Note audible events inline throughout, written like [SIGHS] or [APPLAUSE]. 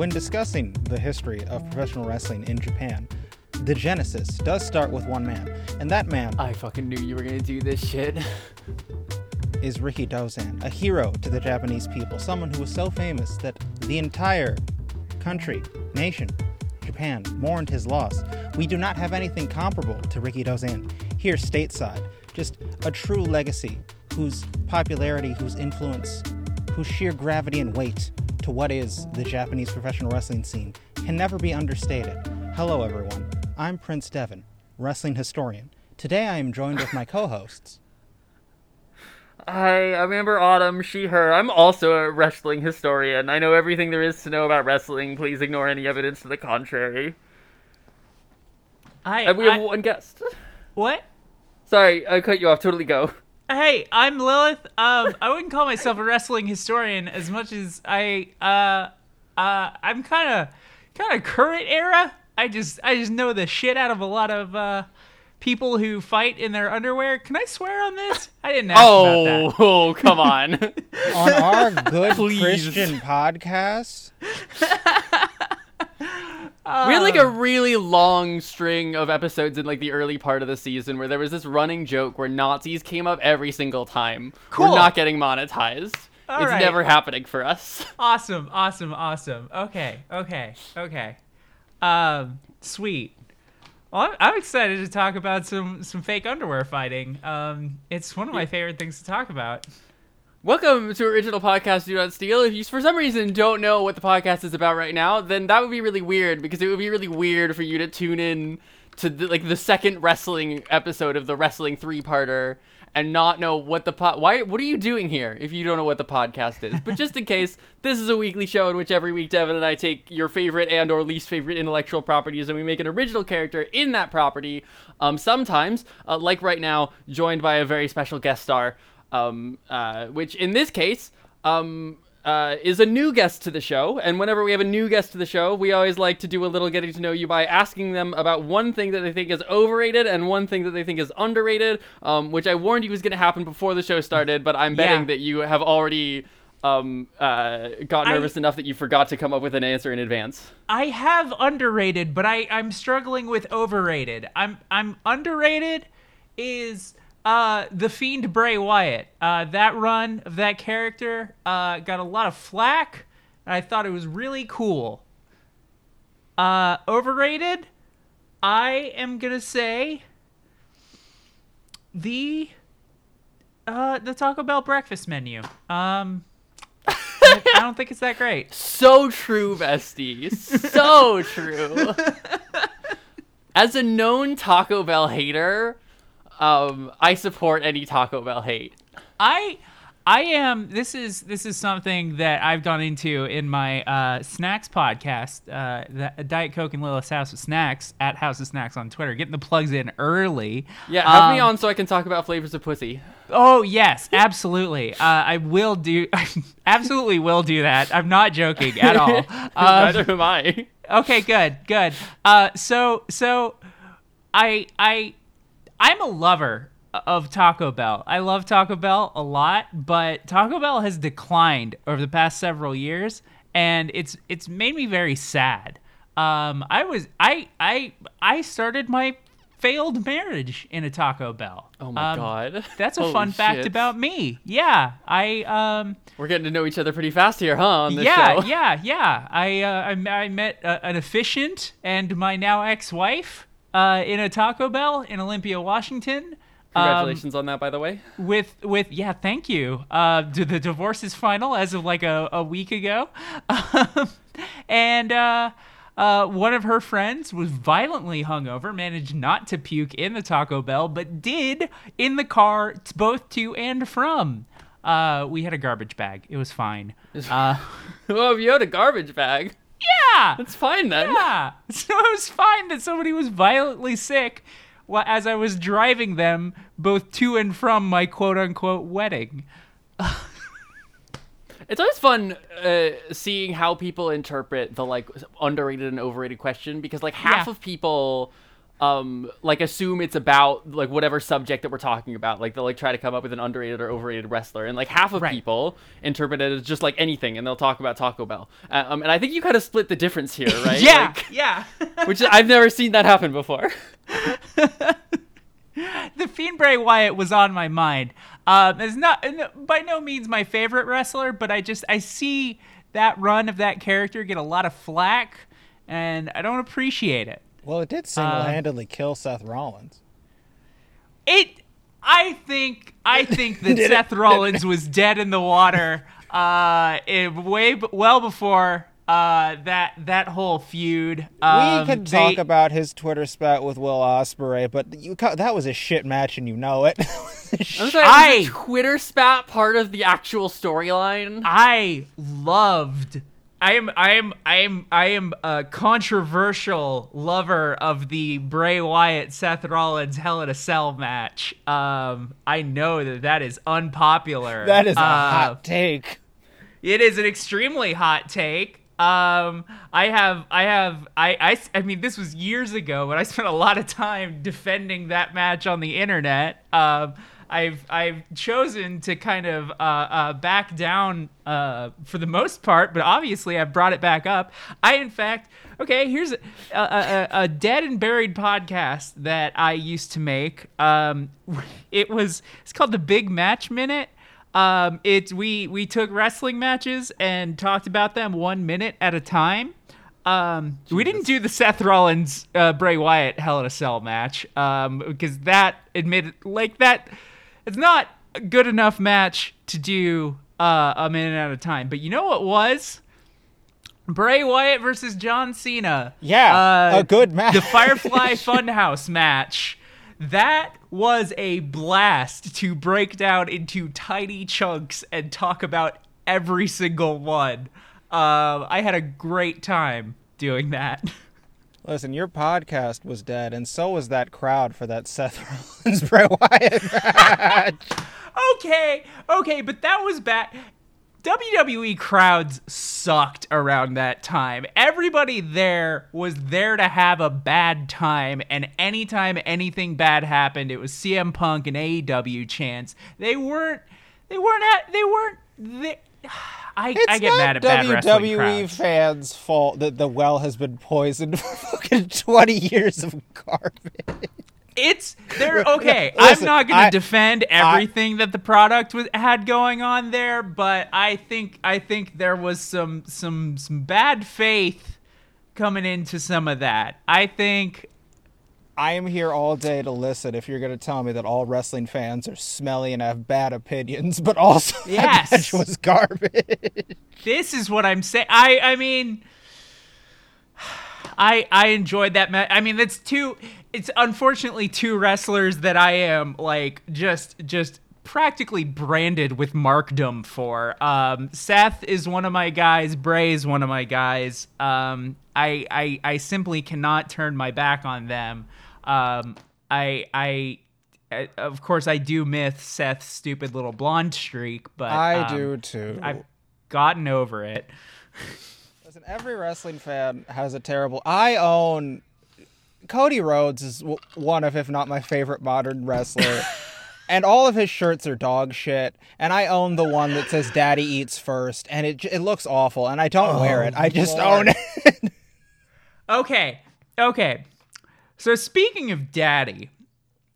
when discussing the history of professional wrestling in Japan, the genesis does start with one man, and that man I fucking knew you were gonna do this shit. [LAUGHS] is Rikidozan, a hero to the Japanese people, someone who was so famous that the entire country, nation, Japan, mourned his loss. We do not have anything comparable to Rikidozan here stateside. Just a true legacy whose popularity, whose influence, whose sheer gravity and weight to what is the Japanese professional wrestling scene can never be understated. Hello, everyone. I'm Prince Devin, wrestling historian. Today I am joined with my co hosts. Hi, I'm Amber Autumn, she, her. I'm also a wrestling historian. I know everything there is to know about wrestling. Please ignore any evidence to the contrary. I. And we have one guest. what? Sorry, I cut you off. Totally go. Hey, I'm Lilith. Um, I wouldn't call myself a wrestling historian as much as I, uh, uh, I'm kind of, kind of current era. I just, I just know the shit out of a lot of uh, people who fight in their underwear. Can I swear on this? I didn't ask Oh, about [LAUGHS] oh, come on. [LAUGHS] On our good Please. Christian podcast, [LAUGHS] we had like a really long string of episodes in like the early part of the season where there was this running joke where Nazis came up every single time. Cool. We're not getting monetized. All it's right. never happening for us. [LAUGHS] Awesome, awesome, awesome. Okay, okay, okay. Um, sweet. Well, I'm, I'm excited to talk about some some fake underwear fighting. Um, it's one of my favorite things to talk about. Welcome to Original Podcast Do Not Steal. If you for some reason don't know what the podcast is about right now, then that would be really weird because it would be really weird for you to tune in to the, like the second wrestling episode of the wrestling three-parter and not know what the pod why what are you doing here if you don't know what the podcast is but just in case [LAUGHS] this is a weekly show in which every week devin and i take your favorite and or least favorite intellectual properties and we make an original character in that property um, sometimes uh, like right now joined by a very special guest star um, uh, which in this case um, uh, is a new guest to the show. And whenever we have a new guest to the show, we always like to do a little getting to know you by asking them about one thing that they think is overrated and one thing that they think is underrated, um, which I warned you was going to happen before the show started, but I'm betting Yeah. that you have already um, uh, got I- nervous enough that you forgot to come up with an answer in advance. I have underrated, but I I'm struggling with overrated. I'm I'm underrated is uh the fiend Bray Wyatt. Uh that run of that character uh got a lot of flack and I thought it was really cool. Uh overrated I am going to say the uh the Taco Bell breakfast menu. Um I I don't think it's that great. [LAUGHS] So true, bestie. So true. [LAUGHS] As a known Taco Bell hater, um, I support any Taco Bell hate. I I am this is this is something that I've gone into in my uh, snacks podcast, uh, the Diet Coke and Lilith's House of Snacks at House of Snacks on Twitter, getting the plugs in early. Yeah, have me Um, on so I can talk about flavors of pussy. Oh yes, absolutely. Uh, I will do. [LAUGHS] absolutely will do that. I'm not joking at all. [LAUGHS] Um, Neither am I. okay, good, good. Uh, so so, I I I'm a lover of Taco Bell. I love Taco Bell a lot, but Taco Bell has declined over the past several years, and it's it's made me very sad. Um, I was I I I started my failed marriage in a Taco Bell. Oh my Um, god. That's a fun fact about me. Yeah, I um We're getting to know each other pretty fast here, huh? Yeah, show. yeah, yeah. I uh, I, I met uh, an efficient and my now ex-wife uh, in a Taco Bell in Olympia, Washington. Um, Congratulations on that, by the way. with with yeah, thank you. Uh, d- the divorce is final as of like a, a week ago, um, [LAUGHS] and uh, uh, one of her friends was violently hungover, managed not to puke in the Taco Bell, but did in the car t- both to and from. Uh, we had a garbage bag. It was fine. [LAUGHS] Uh, Oh, you had a garbage bag. Yeah. That's fine then. Yeah. [LAUGHS] So it was fine that somebody was violently sick wh- as I was driving them both to and from my quote unquote wedding. It's always fun uh, seeing how people interpret the like underrated and overrated question because like half Yeah. of people um like assume it's about like whatever subject that we're talking about like they'll like try to come up with an underrated or overrated wrestler and like half of Right. people interpret it as just like anything and they'll talk about taco bell uh, um, and i think you kind of split the difference here [LAUGHS] right yeah, Like, yeah. [LAUGHS] which i've never seen that happen before [LAUGHS] the Fiend Bray Wyatt was on my mind. Um, it's not by no means my favorite wrestler, but I just I see that run of that character get a lot of flack, and I don't appreciate it. Well, it did single-handedly kill Seth Rollins. It, I think, I think that Did [LAUGHS] it? Seth Rollins was dead in the water, uh, it, way b- well before uh that that whole feud. Um, we could talk they- about his Twitter spat with Will Ospreay, but you ca- that was a shit match, and you know it. [LAUGHS] i'm sorry I- is the twitter spat part of the actual storyline I loved. I am I am I am I am a controversial lover of the Bray Wyatt Seth Rollins Hell in a Cell match. Um, I know that that is unpopular. that is a Uh, hot take. It is an extremely hot take. Um, I have, I have, I, I, I mean, this was years ago, but I spent a lot of time defending that match on the internet. Um, I've, I've chosen to kind of uh, uh, back down uh, for the most part, but obviously I've brought it back up. I, in fact, okay, here's a, a, a, dead and buried podcast that I used to make. Um, it was, it's called the Big Match Minute. Um, it we we took wrestling matches and talked about them one minute at a time. Um, we didn't do the Seth Rollins uh, Bray Wyatt Hell in a Cell match um, because that admitted like that it's not a good enough match to do uh, a minute at a time. But you know what was Bray Wyatt versus John Cena. Yeah, Uh, a good match. The Firefly Funhouse match. That was a blast to break down into tiny chunks and talk about every single one. Um, I had a great time doing that. [LAUGHS] Listen, your podcast was dead, and so was that crowd for that Seth [LAUGHS] Rollins Bray Wyatt match. okay, okay, but that was bad. WWE crowds sucked around that time. Everybody there was there to have a bad time, and anytime anything bad happened, it was CM Punk and AEW chants. They weren't. They weren't. At, they weren't. They, [SIGHS] I, It's I get not mad at WWE fans' fault that the well has been poisoned [LAUGHS] for fucking 20 years of garbage. It's they're [LAUGHS] okay. Listen, I'm not going to defend everything that the product was had going on there, but I think I think there was some some some bad faith coming into some of that. I think I am here all day to listen if you're going to tell me that all wrestling fans are smelly and have bad opinions, but also [LAUGHS] Yes. that match was garbage. [LAUGHS] this is what I'm saying. I I mean I I enjoyed that match. I mean, that's two it's unfortunately two wrestlers that I am like just just practically branded with markdom for. Um Seth is one of my guys, Bray is one of my guys. Um I I I simply cannot turn my back on them. Um I I uh, of course I do miss Seth's stupid little blonde streak, but I um, do too. I've gotten over it. Listen, every wrestling fan has a terrible. I own. Cody Rhodes is w- one of, if not my favorite modern wrestler. [LAUGHS] and all of his shirts are dog shit. And I own the one that says "Daddy eats first, and it it looks awful. And I don't wear it. I just own it. [LAUGHS] Okay, okay. So speaking of daddy,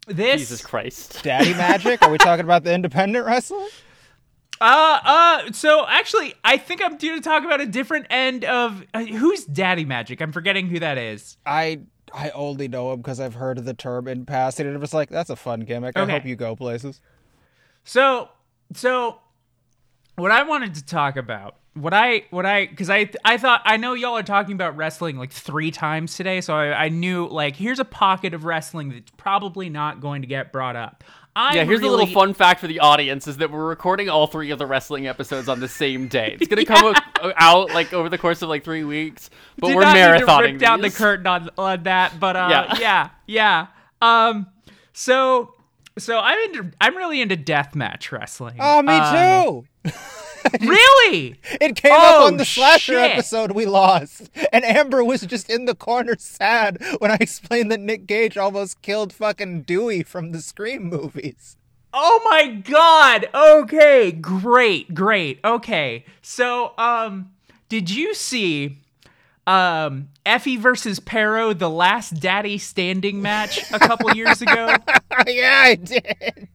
this jesus christ [LAUGHS] Daddy Magic? Are we talking about the independent wrestler? uh uh so actually I think I'm due to talk about a different end of uh, who's Daddy Magic. I'm forgetting who that is. I I only know him because I've heard of the term in passing, and it was like that's a fun gimmick. I hope you go places. So so what I wanted to talk about what I what I because I I thought I know y'all are talking about wrestling like three times today, so I, I knew like here's a pocket of wrestling that's probably not going to get brought up. I yeah here's a little fun fact for the audience is that we're recording all three of the wrestling episodes on the same day it's gonna [LAUGHS] come o- out like over the course of like three weeks but Did we're not need to marathoning rip down the curtain on, on that, but uh, Yeah. yeah, yeah, Um, so so I'm into I'm really into deathmatch wrestling. Oh, me Um, too. [LAUGHS] [LAUGHS] really? It came Oh, up on the slasher shit. episode we lost, and Amber was just in the corner sad when I explained that Nick Gage almost killed fucking Dewey from the Scream movies. Oh my god. Okay, great, great. Okay. So, um did you see um Effy versus Parrow the last daddy standing match a couple years ago? [LAUGHS] yeah, I did.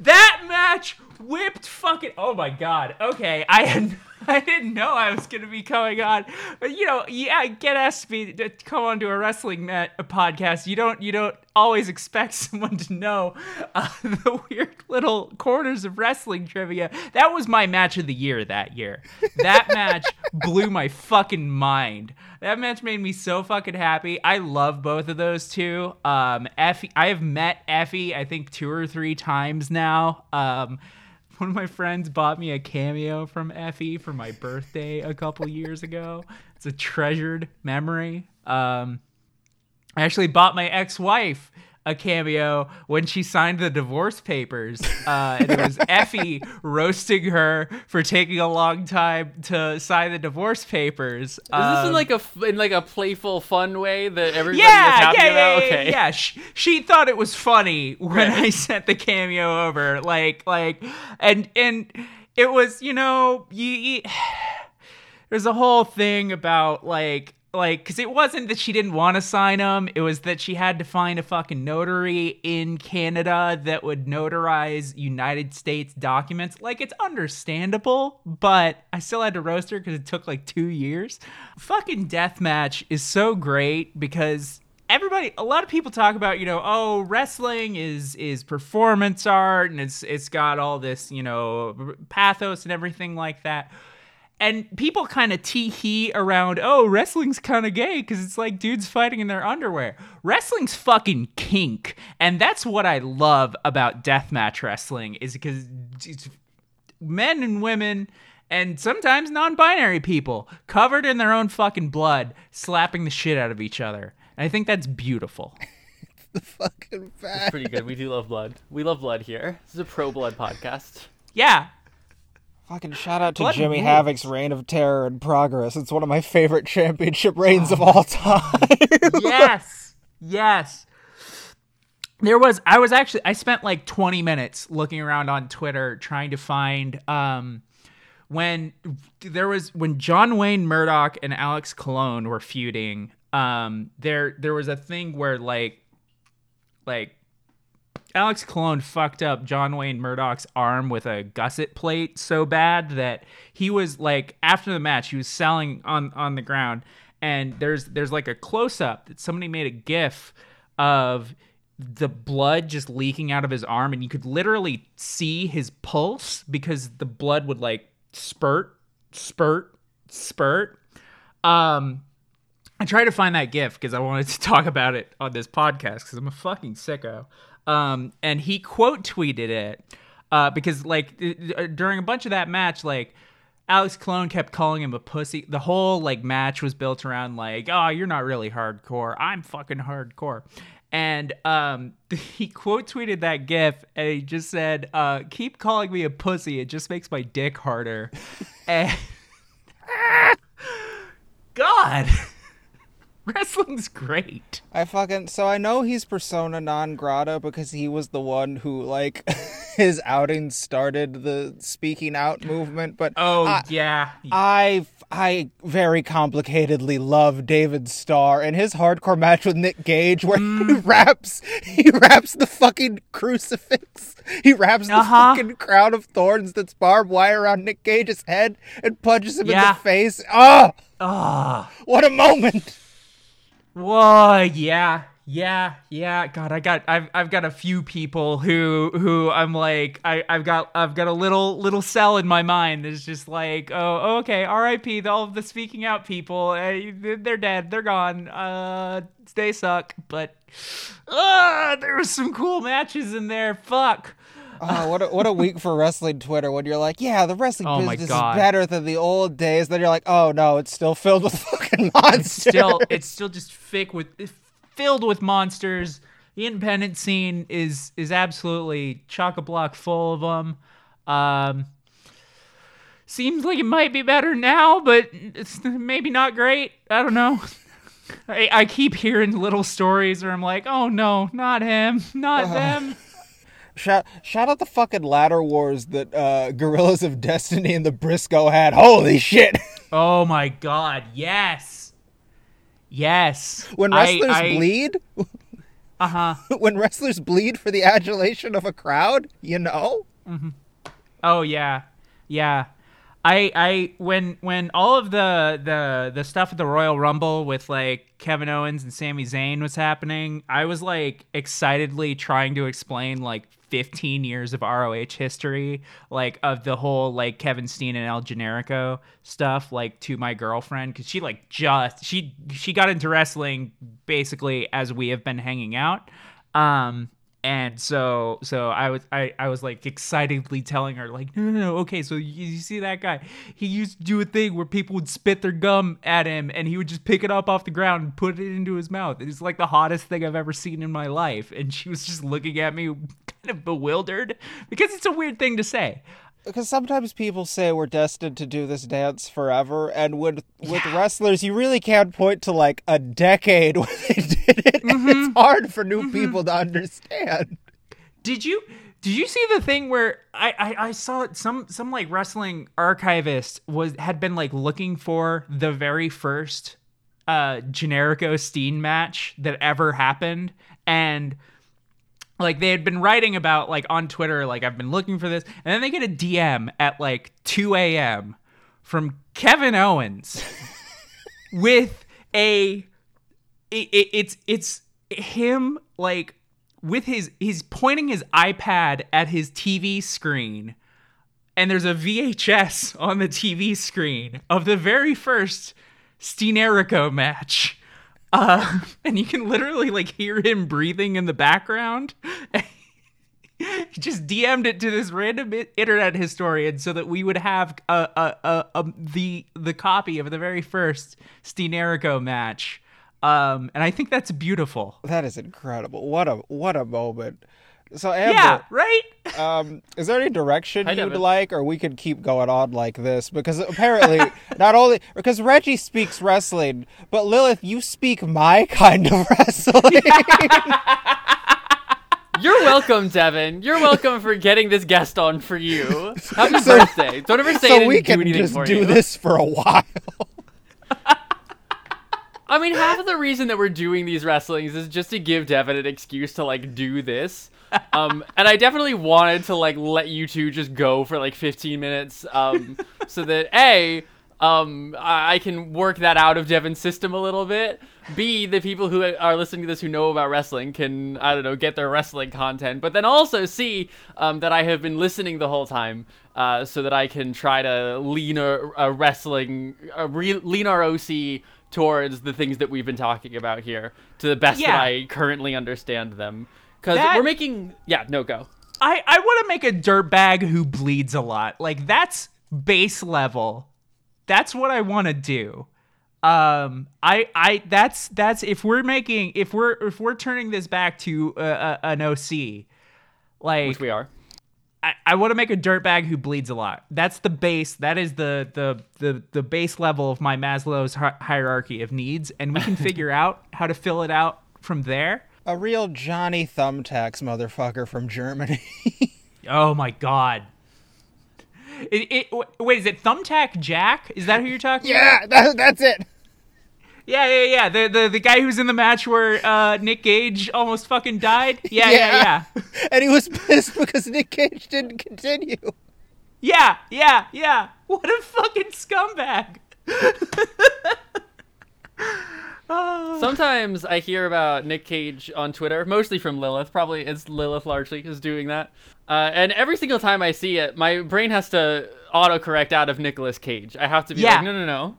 That match whipped fucking Oh my god. Okay, I had [LAUGHS] I didn't know I was going to be coming on. But you know, yeah, get asked me to come on to a wrestling mat a podcast. You don't you don't always expect [LAUGHS] someone to know uh, [LAUGHS] the weird little corners of wrestling trivia. That was my match of the year that year. That match blew my fucking mind. That match made me so fucking happy. I love both of those two. Um, Effy, I have met Effy, I think two or three times now. Um, [LAUGHS] one of my friends bought me a cameo from Effy for my birthday a couple years ago. It's a treasured memory. Um, I actually bought my ex-wife a cameo when she signed the divorce papers, uh, and it was [LAUGHS] Effy roasting her for taking a long time to sign the divorce papers. Is this in Um, like a in like a playful, fun way that everybody yeah, happy yeah, about? yeah, yeah, okay. yeah. She, she thought it was funny when Right. I sent the cameo over, like, like, and and it was, you know, you, you [SIGHS] there's a whole thing about like like because it wasn't that she didn't want to sign them it was that she had to find a fucking notary in canada that would notarize united states documents. Like it's understandable but i still had to roast her because it took like two years. Fucking deathmatch is so great because everybody a lot of people talk about you know oh wrestling is is performance art and it's it's got all this you know pathos and everything like that and people kind of tee hee around, oh, wrestling's kind of gay because it's like dudes fighting in their underwear. Wrestling's fucking kink. And that's what I love about deathmatch wrestling is because it's men and women and sometimes non-binary people covered in their own fucking blood slapping the shit out of each other. And I think that's beautiful. [LAUGHS] The fucking bad. Pretty good. We do love blood. We love blood here. This is a pro blood podcast. Yeah. Fucking shout out to Jimmy rules. Havoc's Reign of Terror and Progress. It's one of my favorite championship [LAUGHS] reigns of all time. [LAUGHS] yes yes there was i was actually i spent like 20 minutes looking around on twitter trying to find um when there was when john wayne murdoch and alex colon were feuding um there there was a thing where like like Alex Colon fucked up John Wayne Murdoch's arm with a gusset plate so bad that he was like after the match he was selling on on the ground and there's there's like a close up that somebody made a gif of the blood just leaking out of his arm and you could literally see his pulse because the blood would like spurt spurt spurt um I tried to find that GIF because I wanted to [LAUGHS] talk about it on this podcast because I'm a fucking sicko. Um, and he quote tweeted it uh, because like d- during a bunch of that match, like Alex Colon kept calling him a pussy. The whole like match was built around like, oh, you're not really hardcore. I'm fucking hardcore. And um, [LAUGHS] he quote tweeted that GIF and he just said, uh, "Keep calling me a pussy. It just makes my dick harder." [LAUGHS] and [LAUGHS] God. [LAUGHS] Wrestling's great. I fucking so I know he's persona non grata because he was the one who like [LAUGHS] his outing started the speaking out movement. But Oh I, yeah. I I very complicatedly love David Starr and his hardcore match with Nick Gage where Mm. [LAUGHS] he wraps he wraps the fucking crucifix. He wraps the Uh-huh. fucking crown of thorns that's barbed wire around Nick Gage's head and punches him in the face. Oh, Ah. what a moment! Whoa, yeah. Yeah, yeah. God, I got I've I've got a few people who who I'm like I I've got I've got a little little cell in my mind that's just like, "Oh, okay, RIP all of the speaking out people. eh, they're dead. They're gone. Uh they suck, but uh there was some cool matches in there. Fuck. Oh, what a, what a week for wrestling Twitter when you're like, yeah, the wrestling Oh business is better than the old days. Then you're like, oh no, it's still filled with [LAUGHS] fucking monsters. it's still it's still just thick with filled with monsters. The independent scene is is absolutely chock a block full of them. Um, seems like it might be better now, but it's maybe not great. I don't know. [LAUGHS] I, I keep hearing little stories where I'm like, oh no, not him, not them. Shout, shout out the fucking ladder wars that uh, Guerrillas of Destiny and the Briscoe had. Holy shit! [LAUGHS] Oh my god, yes. Yes. When wrestlers I- bleed, [LAUGHS] Uh-huh. [LAUGHS] when wrestlers bleed for the adulation of a crowd, you know? Oh yeah, yeah. I I when when all of the the the stuff at the Royal Rumble with like Kevin Owens and Sami Zayn was happening, I was like excitedly trying to explain like 15 years of ROH history, like of the whole like Kevin Steen and El Generico stuff, like to my girlfriend because she like just she she got into wrestling basically as we have been hanging out. Um, and so so I was I, I was like excitedly telling her like no no no okay so you, you see that guy? He used to do a thing where people would spit their gum at him and he would just pick it up off the ground and put it into his mouth. It's like the hottest thing I've ever seen in my life. And she was just looking at me kind of bewildered because it's a weird thing to say Because sometimes people say we're destined to do this dance forever, and with with wrestlers, you really can't point to like a decade [LAUGHS] when they did it. Mm-hmm. It's hard for new people to understand. Did you did you see the thing where I, I I saw it some some like wrestling archivist was had been like looking for the very first uh Generico Steen match that ever happened and like they had been writing about like on Twitter like I've been looking for this and then they get a DM at like 2 a.m. from Kevin Owens [LAUGHS] with a it, it, it's it's him like with his he's pointing his iPad at his TV screen and there's a VHS on the TV screen of the very first Steenerico match. Uh, [LAUGHS] and you can literally like hear him breathing in the background. he [LAUGHS] just DM'd it to this random internet historian so that we would have a, a, a, a the the copy of the very first Steenerico match. Um, and I think that's beautiful. That is incredible. What a what a moment. So Amber, Yeah, right? [LAUGHS] um, is there any direction Hi, you'd Devin. like, or we could keep going on like this? Because apparently, [LAUGHS] not only because Reggie speaks wrestling, but Lilith, you speak my kind of [LAUGHS] wrestling. You're welcome, Devin. You're welcome for getting this guest on for you. Happy So- birthday. Don't ever say I so didn't we can anything just do you. this for a while. I mean, half of the reason that we're doing these wrestlings is just to give Devin an excuse to like do this. Um, [LAUGHS] and I definitely wanted to like let you two just go for like 15 minutes, um, [LAUGHS] so that a um, I I can work that out of Devin's system a little bit. B, the people who are listening to this who know about wrestling can I don't know get their wrestling content. But then also C, um, that I have been listening the whole time, uh, so that I can try to lean a, a wrestling, a re- lean our OC towards the things that we've been talking about here to the best Yeah. that I currently understand them. Because That- we're making, yeah, no go. I, I want to make a dirtbag who bleeds a lot. Like that's base level. That's what I want to do. Um, I I that's that's if we're making if we're if we're turning this back to uh, uh, an OC, like Which we are. I, I want to make a dirtbag who bleeds a lot. That's the base. That is the the the the base level of my Maslow's hi- hierarchy of needs, and we can [LAUGHS] figure out how to fill it out from there. a real Johnny Thumbtacks motherfucker from Germany. [LAUGHS] Oh my god. It, it, wait, is it Thumbtack Jack? Is that who you're talking about? yeah, that, that's it. Yeah, yeah, yeah. The, the the guy who's in the match where uh, Nick Gage almost fucking died. Yeah, yeah, yeah. [LAUGHS] and he was pissed because Nick Gage didn't continue. Yeah, yeah, yeah. What a fucking scumbag. [LAUGHS] Sometimes I hear about Nick Gage on Twitter, mostly from Lilith. Probably it's Lilith largely is doing that. Uh, and every single time I see it, my brain has to autocorrect out of Nicolas Cage. I have to be Yeah. like, no, no, no.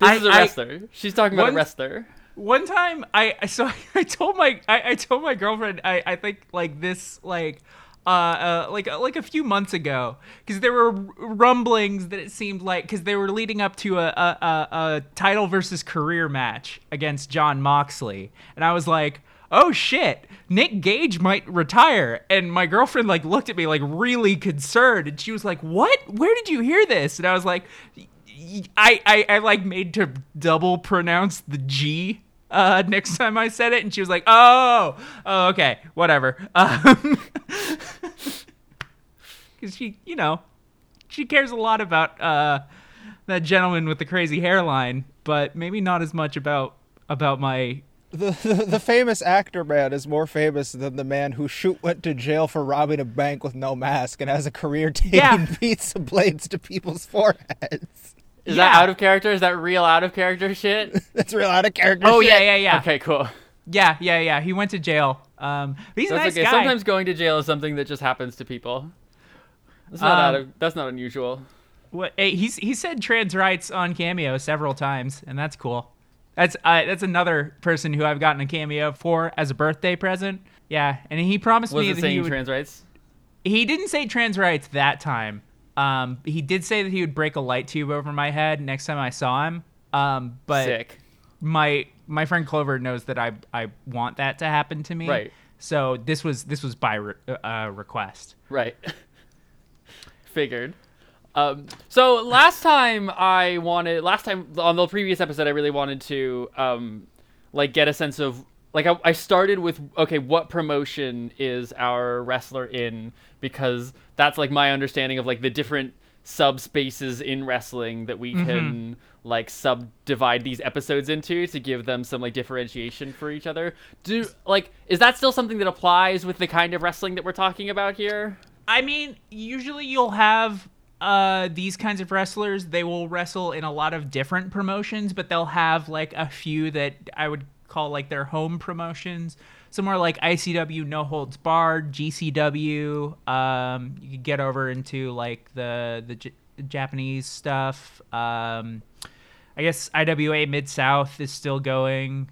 This I- is a wrestler. She's talking about One- a wrestler. One time, I I- so [LAUGHS] I told my I, I told my girlfriend I I think like this like. Uh, uh, like like a few months ago, because there were rumblings that it seemed like because they were leading up to a, a, a, a title versus career match against Jon Moxley, and I was like, oh shit, Nick Gage might retire. And my girlfriend like looked at me like really concerned, and she was like, "What? Where did you hear this?" And I was like, I I, I like made to double pronounce the G. Uh, next time I said it, and she was like, "Oh, oh okay, whatever." Um, [LAUGHS] because she, you know, she cares a lot about uh, that gentleman with the crazy hairline, but maybe not as much about about my. The, the, the famous actor man is more famous than the man who shoot went to jail for robbing a bank with no mask and has a career taking Yeah. [LAUGHS] pizza blades to people's foreheads. Is Yeah. that out of character? Is that real out of character shit? [LAUGHS] That's real out of character. Oh shit. yeah, yeah, yeah, Okay, cool. yeah, yeah, yeah. He went to jail. Um, but he's a nice okay. guy. Sometimes going to jail is something that just happens to people. That's not Um, out of, that's not unusual. What, hey, he's he said trans rights on cameo several times, and that's cool. That's uh, that's another person who I've gotten a cameo for as a birthday present. Yeah, and he promised Was me it that he would. trans rights? he didn't say trans rights that time. Um, he did say that he would break a light tube over my head next time I saw him. Um, but Sick. my my friend Clover knows that I I want that to happen to me. Right. So this was this was by re- uh, request. Right. [LAUGHS] Figured. Um, so last time I wanted, last time on the previous episode, I really wanted to, um, like get a sense of, like I, I started with, okay, what promotion is our wrestler in? Because that's like my understanding of like the different subspaces in wrestling that we can like subdivide these episodes into to give them some like differentiation for each other. Do like is that still something that applies with the kind of wrestling that we're talking about here? I mean, usually you'll have uh, these kinds of wrestlers. They will wrestle in a lot of different promotions, but they'll have like a few that I would call like their home promotions. Somewhere like ICW, No Holds Barred, GCW. Um, you could get over into like the the J- Japanese stuff. Um, I guess IWA Mid South is still going.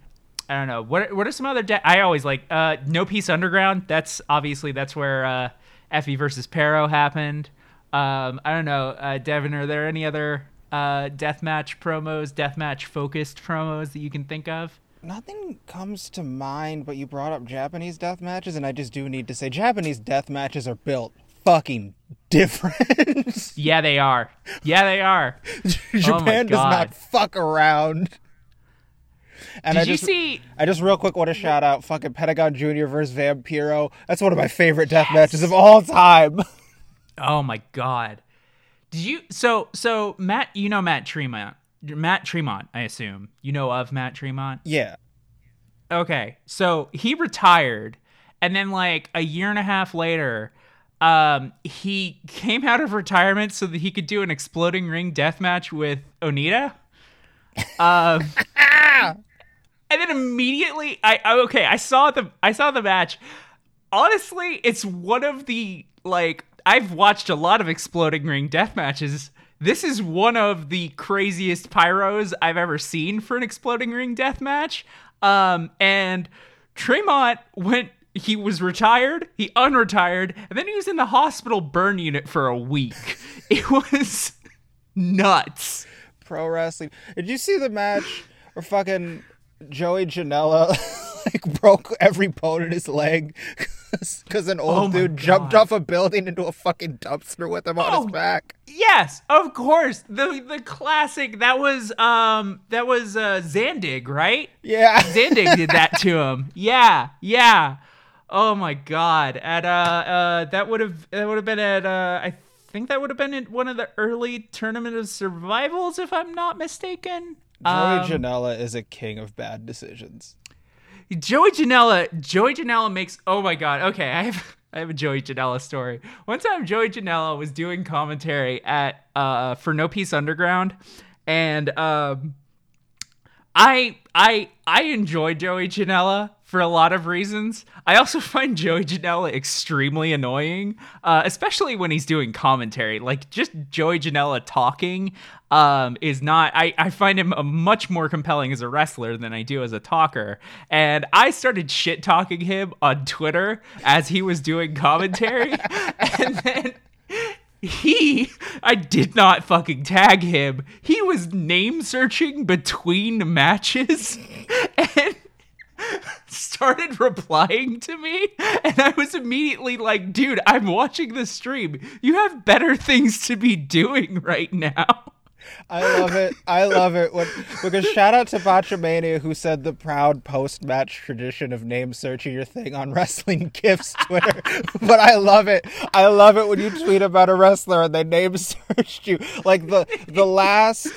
I don't know. What what are some other? De- I always like uh, No Peace Underground. That's obviously that's where uh, Effy versus Parrow happened. Um, I don't know, uh, Devin. Are there any other uh, deathmatch promos, deathmatch focused promos that you can think of? Nothing comes to mind, but you brought up Japanese death matches, and I just do need to say Japanese death matches are built fucking different. [LAUGHS] Yeah, they are. Yeah, they are. [LAUGHS] Japan oh does God. not fuck around. And Did I you just, see? I just real quick want to shout out fucking Pentagon Jr. versus Vampiro. That's one of my favorite death matches of all time. [LAUGHS] Oh my god. Did you so so Matt you know Matt Tremont. Matt Tremont, I assume. You know of Matt Tremont? yeah. Okay. So he retired and then like a year and a half later um he came out of retirement so that he could do an exploding ring death match with Onita. Um [LAUGHS] and then immediately I, I okay, I saw the I saw the match. Honestly, it's one of the like I've watched a lot of exploding ring death matches. This is one of the craziest pyros I've ever seen for an exploding ring death match. Um and Tremont went he was retired, he unretired, and then he was in the hospital burn unit for a week. [LAUGHS] It was nuts. Pro wrestling. Did you see the match where fucking Joey Janela [LAUGHS] like broke every bone in his leg [LAUGHS] because an old Oh dude jumped God. off a building into a fucking dumpster with him on Oh. his back? Yes, of course. The the classic that was um that was uh Zandig, right? Yeah. [LAUGHS] Zandig did that to him. Yeah, yeah. Oh my god. At uh uh that would have that would have been at uh I think that would have been in one of the early tournament of survivals if I'm not mistaken. Joey Um, Janela is a king of bad decisions. Joey Janela, Joey Janela makes. Oh my god. Okay, I have [LAUGHS] I have a Joey Janela story. One time, Joey Janela was doing commentary at uh for No Peace Underground, and um, I I I enjoy Joey Janela for a lot of reasons. I also [LAUGHS] find Joey Janela extremely annoying, uh, especially when he's doing commentary. Like just Joey Janela talking um, is not. I I find him a much more compelling as a wrestler than I do as a talker. And I started shit talking him on Twitter as he was doing commentary, [LAUGHS] and then he I did not fucking tag him. He was name searching between matches [LAUGHS] and [LAUGHS] started replying to me and I was immediately like, dude, I'm watching the stream. You have better things to be doing right now. I love it. I love it. When, because shout out to Botchamania who said the proud post match tradition of name searching your thing on Wrestling Gifts Twitter. [LAUGHS] but I love it. I love it when you tweet about a wrestler and they name [LAUGHS] searched you. Like the the last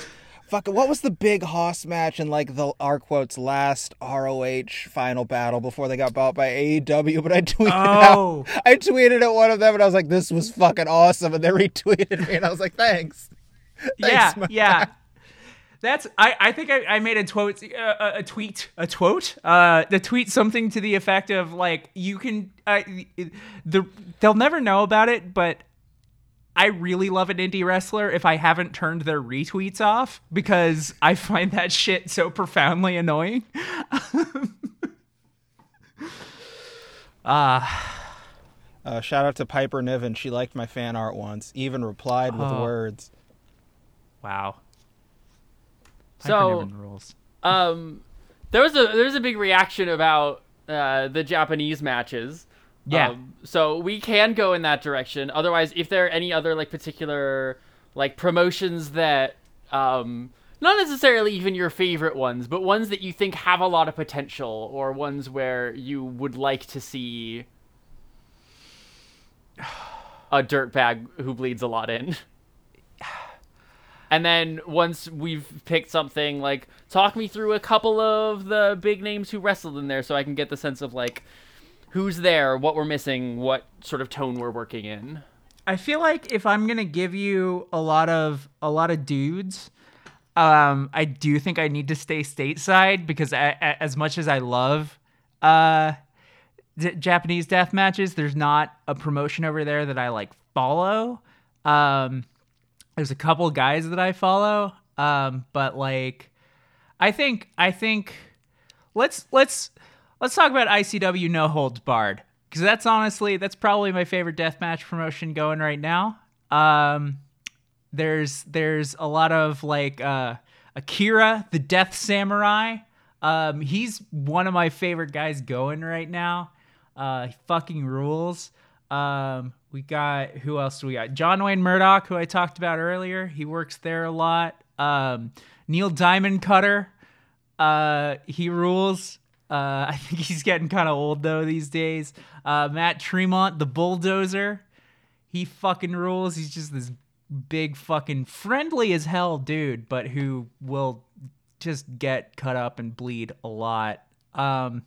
fuck what was the big Hoss match in like the our quotes last ROH final battle before they got bought by AEW? But I tweeted Oh. out I tweeted at one of them and I was like, this was fucking awesome and they retweeted me and I was like, thanks. [LAUGHS] yeah, Thanks, man. yeah. That's I, I think I, I made a tweet uh, a tweet a tweet uh the tweet something to the effect of like you can uh, the they'll never know about it but I really love an indie wrestler if I haven't turned their retweets off because I find that shit so profoundly annoying. [LAUGHS] Ah, Uh, shout out to Piper Niven. She liked my fan art once. Even replied with Oh. words. wow. So- Piper Niven rules. Um, there was a there was a big reaction about uh, the Japanese matches. Yeah. Um, so we can go in that direction. Otherwise, if there are any other like particular like promotions that um not necessarily even your favorite ones, but ones that you think have a lot of potential or ones where you would like to see a dirtbag who bleeds a lot in. And then once we've picked something, like talk me through a couple of the big names who wrestled in there, so I can get the sense of like who's there, what we're missing, what sort of tone we're working in. I feel like if I'm gonna give you a lot of a lot of dudes, um, I do think I need to stay stateside because a a- as much as I love uh, d- Japanese death matches, there's not a promotion over there that I like follow. Um, there's a couple guys that I follow, um, but like, I think I think let's let's let's talk about ICW No Holds Barred because that's honestly that's probably my favorite deathmatch promotion going right now. Um, there's there's a lot of like uh, Akira, the Death Samurai. Um, he's one of my favorite guys going right now. Uh, fucking rules. Um, we got who else do we got? John Wayne Murdoch, who I talked about earlier. He works there a lot. Um, Neil Diamond Cutter. Uh, he rules. Uh, [LAUGHS] I think he's getting kind of old though these days. Uh, Matt Tremont, the bulldozer. He fucking rules. He's just this big fucking friendly as hell dude, but who will just get cut up and bleed a lot. Um,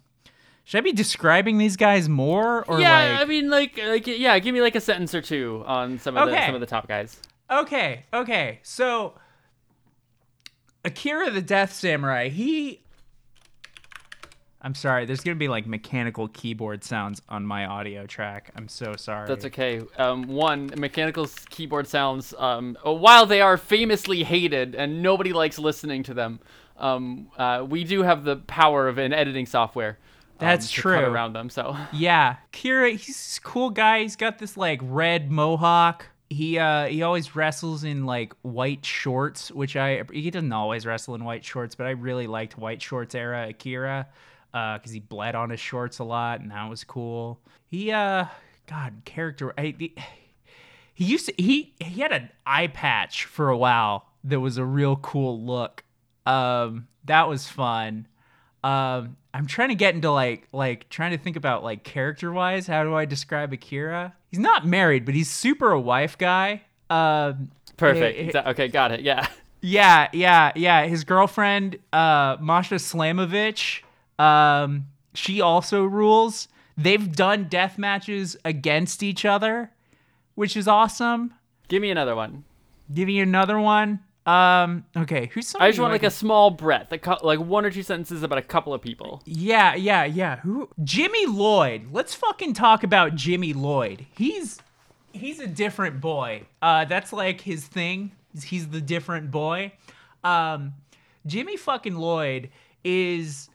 should I be describing these guys more or yeah, like I mean, like, like, yeah, give me like a sentence or two on some of the some of the top guys. Okay, okay. So Akira the Death Samurai, he I'm sorry, there's gonna be like mechanical keyboard sounds on my audio track. I'm so sorry. That's okay. Um, one, mechanical keyboard sounds, um, uh, while they are famously hated and nobody likes listening to them, um, uh, we do have the power of an editing software. um, That's true. around them, so [LAUGHS] Yeah, Kira, he's this cool guy. He's got this like red mohawk. He uh he always wrestles in like white shorts, which I he doesn't always wrestle in white shorts, but I really liked white shorts era Akira uh cuz he bled on his shorts a lot and that was cool. He uh god, character I, the, he used to he he had an eye patch for a while that was a real cool look. Um that was fun. Um, I'm trying to get into like like trying to think about like character wise. How do I describe Akira? He's not married, but he's super a wife guy. Um, perfect. eh, eh, Exa- okay, got it. Yeah. yeah, yeah, yeah. His girlfriend, uh, Masha Slamovich, um, she also rules. They've done death matches against each other, which is awesome. Give me another one. Give you another one. Um, okay, who's I just want like can- a small breadth, a cou- like one or two sentences about a couple of people. Yeah, yeah, yeah. Who? Jimmy Lloyd. Let's fucking talk about Jimmy Lloyd. He's he's a different boy. Uh, that's like his thing. He's the different boy. Um, Jimmy fucking Lloyd is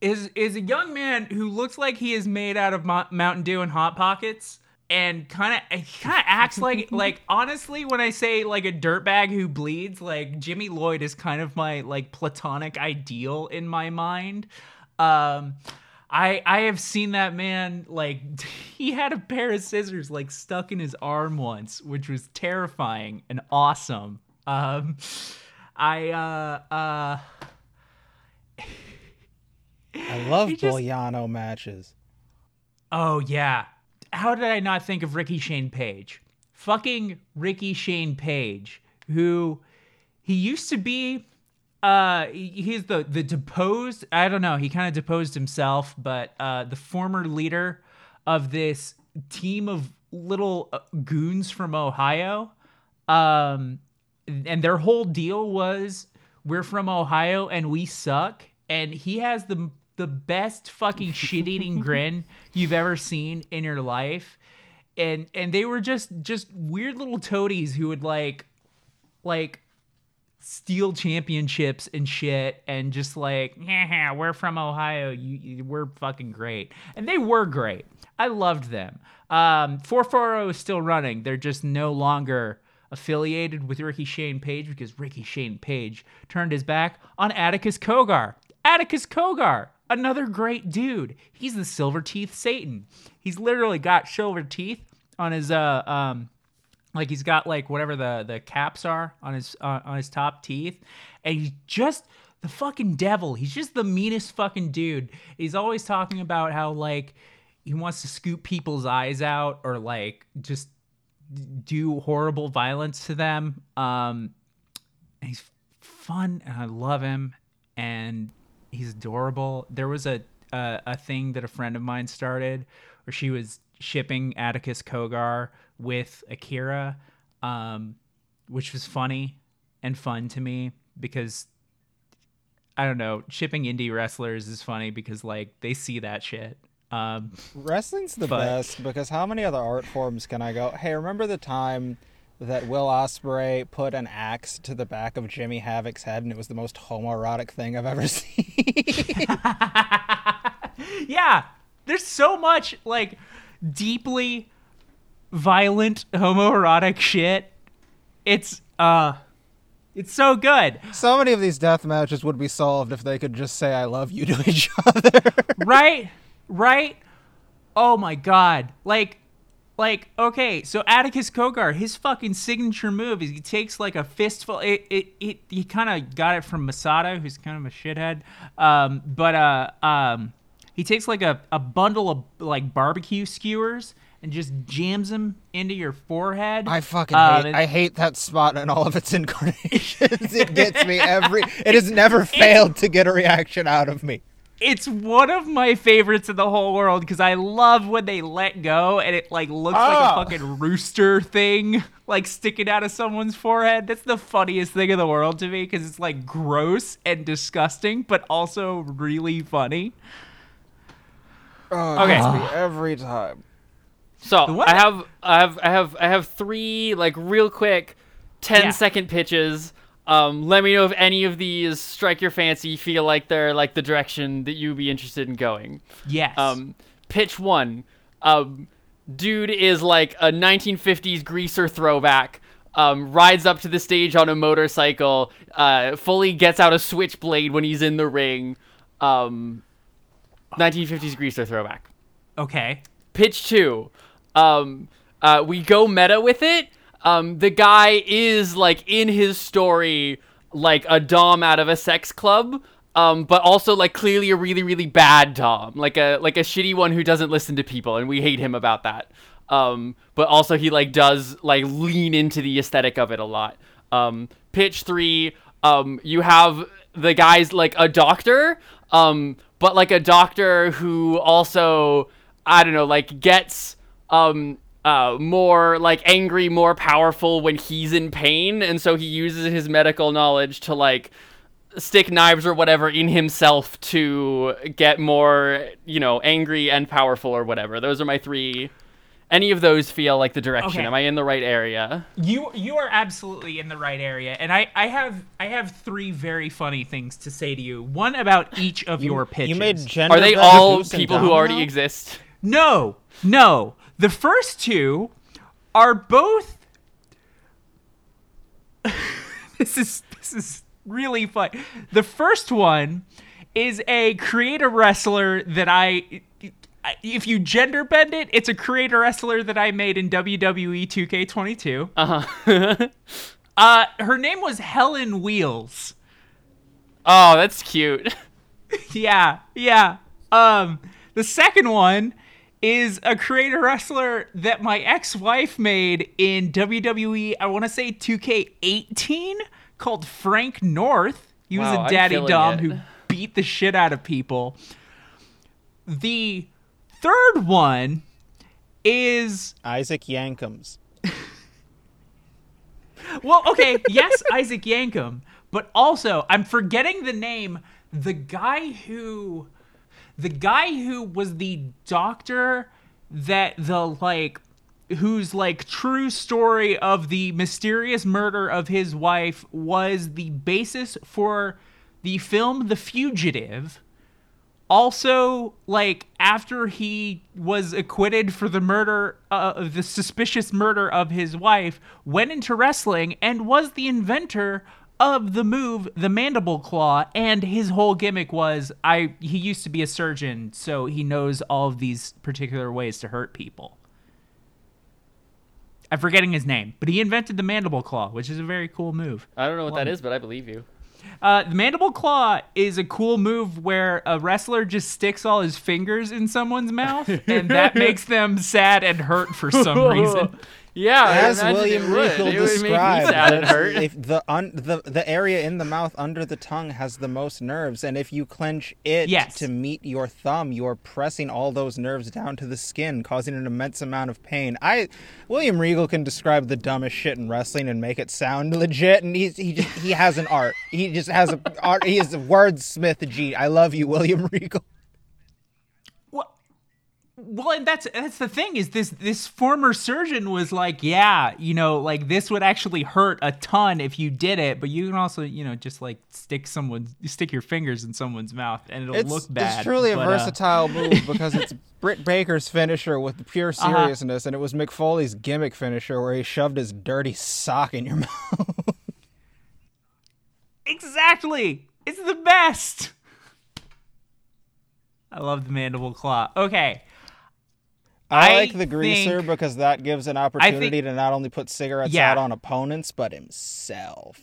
is is a young man who looks like he is made out of Mo- Mountain Dew and hot pockets. And kind of, kind of acts [LAUGHS] like, like honestly, when I say like a dirtbag who bleeds, like Jimmy Lloyd is kind of my like platonic ideal in my mind. Um, I I have seen that man like [LAUGHS] he had a pair of scissors like stuck in his arm once, which was terrifying and awesome. Um, I uh uh. I love just- matches. Oh yeah. How did I not think of Ricky Shane Page? Fucking Ricky Shane Page, who he used to be uh he's the the deposed I don't know, he kind of deposed himself, but uh the former leader of this team of little uh, goons from Ohio. Um and their whole deal was we're from Ohio and we suck. And he has the the best fucking shit eating [LAUGHS] grin you've ever seen in your life. And and they were just just weird little toadies who would like like steal championships and shit and just like yeah we're from ohio. You, you we're fucking great. And they were great. I loved them. Um 440 is still running. They're just no longer affiliated with ricky shane page because ricky shane page turned his back on atticus cogar. Atticus cogar another great dude. He's the silver teeth satan. He's literally got silver teeth on his uh um like he's got like whatever the the caps are on his uh, on his top teeth. And he's just the fucking devil. He's just the meanest fucking dude. He's always talking about how like he wants to scoop people's eyes out or like just do horrible violence to them. Um he's fun and i love him. And he's adorable there was a a, a thing that a friend of mine started where she was shipping atticus cogar with akira um which was funny and fun to me because i don't know shipping indie wrestlers is funny because like they see that shit um Wrestling's the But- best because how many other art forms can I go? Hey, remember the time that Will Ospreay put an axe to the back of Jimmy Havoc's head, and it was the most homoerotic thing I've ever [LAUGHS] seen. yeah there's so much like deeply violent homoerotic shit. It's uh it's so good. So many of these death matches would be solved if they could just say "I love you" to each [LAUGHS] other. right? Right? Oh my god. Like like okay so atticus cogar his fucking signature move is he takes like a fistful it it, it he kind of got it from masada who's kind of a shithead um but uh um he takes like a, a bundle of like barbecue skewers and just jams them into your forehead I fucking Uh, hate. it- I hate that spot in all of its incarnations. [LAUGHS] it gets me every. It has never failed to get a reaction out of me. It's one of my favorites in the whole world because I love when they let go and it like looks Ah. like a fucking rooster thing like sticking out of someone's forehead. That's the funniest thing in the world to me because it's like gross and disgusting, but also really funny. Oh, Okay. gets me every time. So I have I have I have I have three like real quick 10 Yeah. second pitches. Um, let me know if any of these strike your fancy, feel like they're like the direction that you'd be interested in going. Yes. Um, pitch one. Um, dude is like a 1950s greaser throwback. Um, rides up to the stage on a motorcycle. Uh, fully gets out a switchblade when he's in the ring. Um, 1950s greaser throwback okay. pitch two um uh we go meta with it um the guy is like in his story like a dom out of a sex club um but also like clearly a really really bad dom like a like a shitty one who doesn't listen to people and we hate him about that. Um but also he like does like lean into the aesthetic of it a lot. Um pitch three um you have the guy's like a doctor um but like a doctor who also I don't know, like gets um uh more like angry, more powerful when he's in pain, and so he uses his medical knowledge to like stick knives or whatever in himself to get more, you know, angry and powerful or whatever. Those are my three. Any of those feel like the direction? Okay. Am I in the right area? You you are absolutely in the right area, and I I have I have three very funny things to say to you. One about each of your pitches. You made gender. Are they all people who already Domino? exist? No, no. The first two are both. [LAUGHS] this is this is really fun. The first one is a creator wrestler that I. If you gender bend it, it's a creator wrestler that I made in WWE 2K22. Uh-huh. [LAUGHS] Uh, her name was Helen Wheels. oh, that's cute. [LAUGHS] yeah, yeah. Um, the second one is a creator wrestler that my ex-wife made in WWE. I want to say 2K18 called Frank North. He was Wow, a I'm daddy killing dom it. who beat the shit out of people. The third one is Isaac Yankem's. Well, okay, yes, [LAUGHS] Isaac Yankem, but also I'm forgetting the name. The guy who, the guy who was the doctor that the like, whose like true story of the mysterious murder of his wife was the basis for the film The Fugitive. Also like after he was acquitted for the murder uh, the suspicious murder of his wife went into wrestling and was the inventor of the move the mandible claw and his whole gimmick was i he used to be a surgeon so he knows all of these particular ways to hurt people i'm forgetting his name but he invented the mandible claw which is a very cool move I don't know what that is, but I believe you. uh, the mandible claw is a cool move where a wrestler just sticks all his fingers in someone's mouth, and that [LAUGHS] makes them sad and hurt for some reason. [LAUGHS] Yeah, As William. Regal it would make me described, sad hurt. if the un, the the area in the mouth under the tongue has the most nerves, and if you clench it Yes. to meet your thumb, you are pressing all those nerves down to the skin, causing an immense amount of pain. I William Regal can describe the dumbest shit in wrestling and make it sound legit, and he's, he just he has an art. He just has a art. He is a wordsmith. G. I love you, William [LAUGHS] Regal. Well, and that's that's the thing is this this former surgeon was like, yeah, you know, like this would actually hurt a ton if you did it, but you can also, you know, just like stick someone stick your fingers in someone's mouth and it'll It's, look bad. it's truly a but, uh, versatile [LAUGHS] move because it's Britt Baker's finisher with pure Uh-huh. seriousness, and it was Mick Foley's gimmick finisher where he shoved his dirty sock in your [LAUGHS] mouth. Exactly. It's the best. I love the mandible claw. Okay. I, I like the greaser think- because that gives an opportunity to not only put cigarettes Yeah. out on opponents, but himself.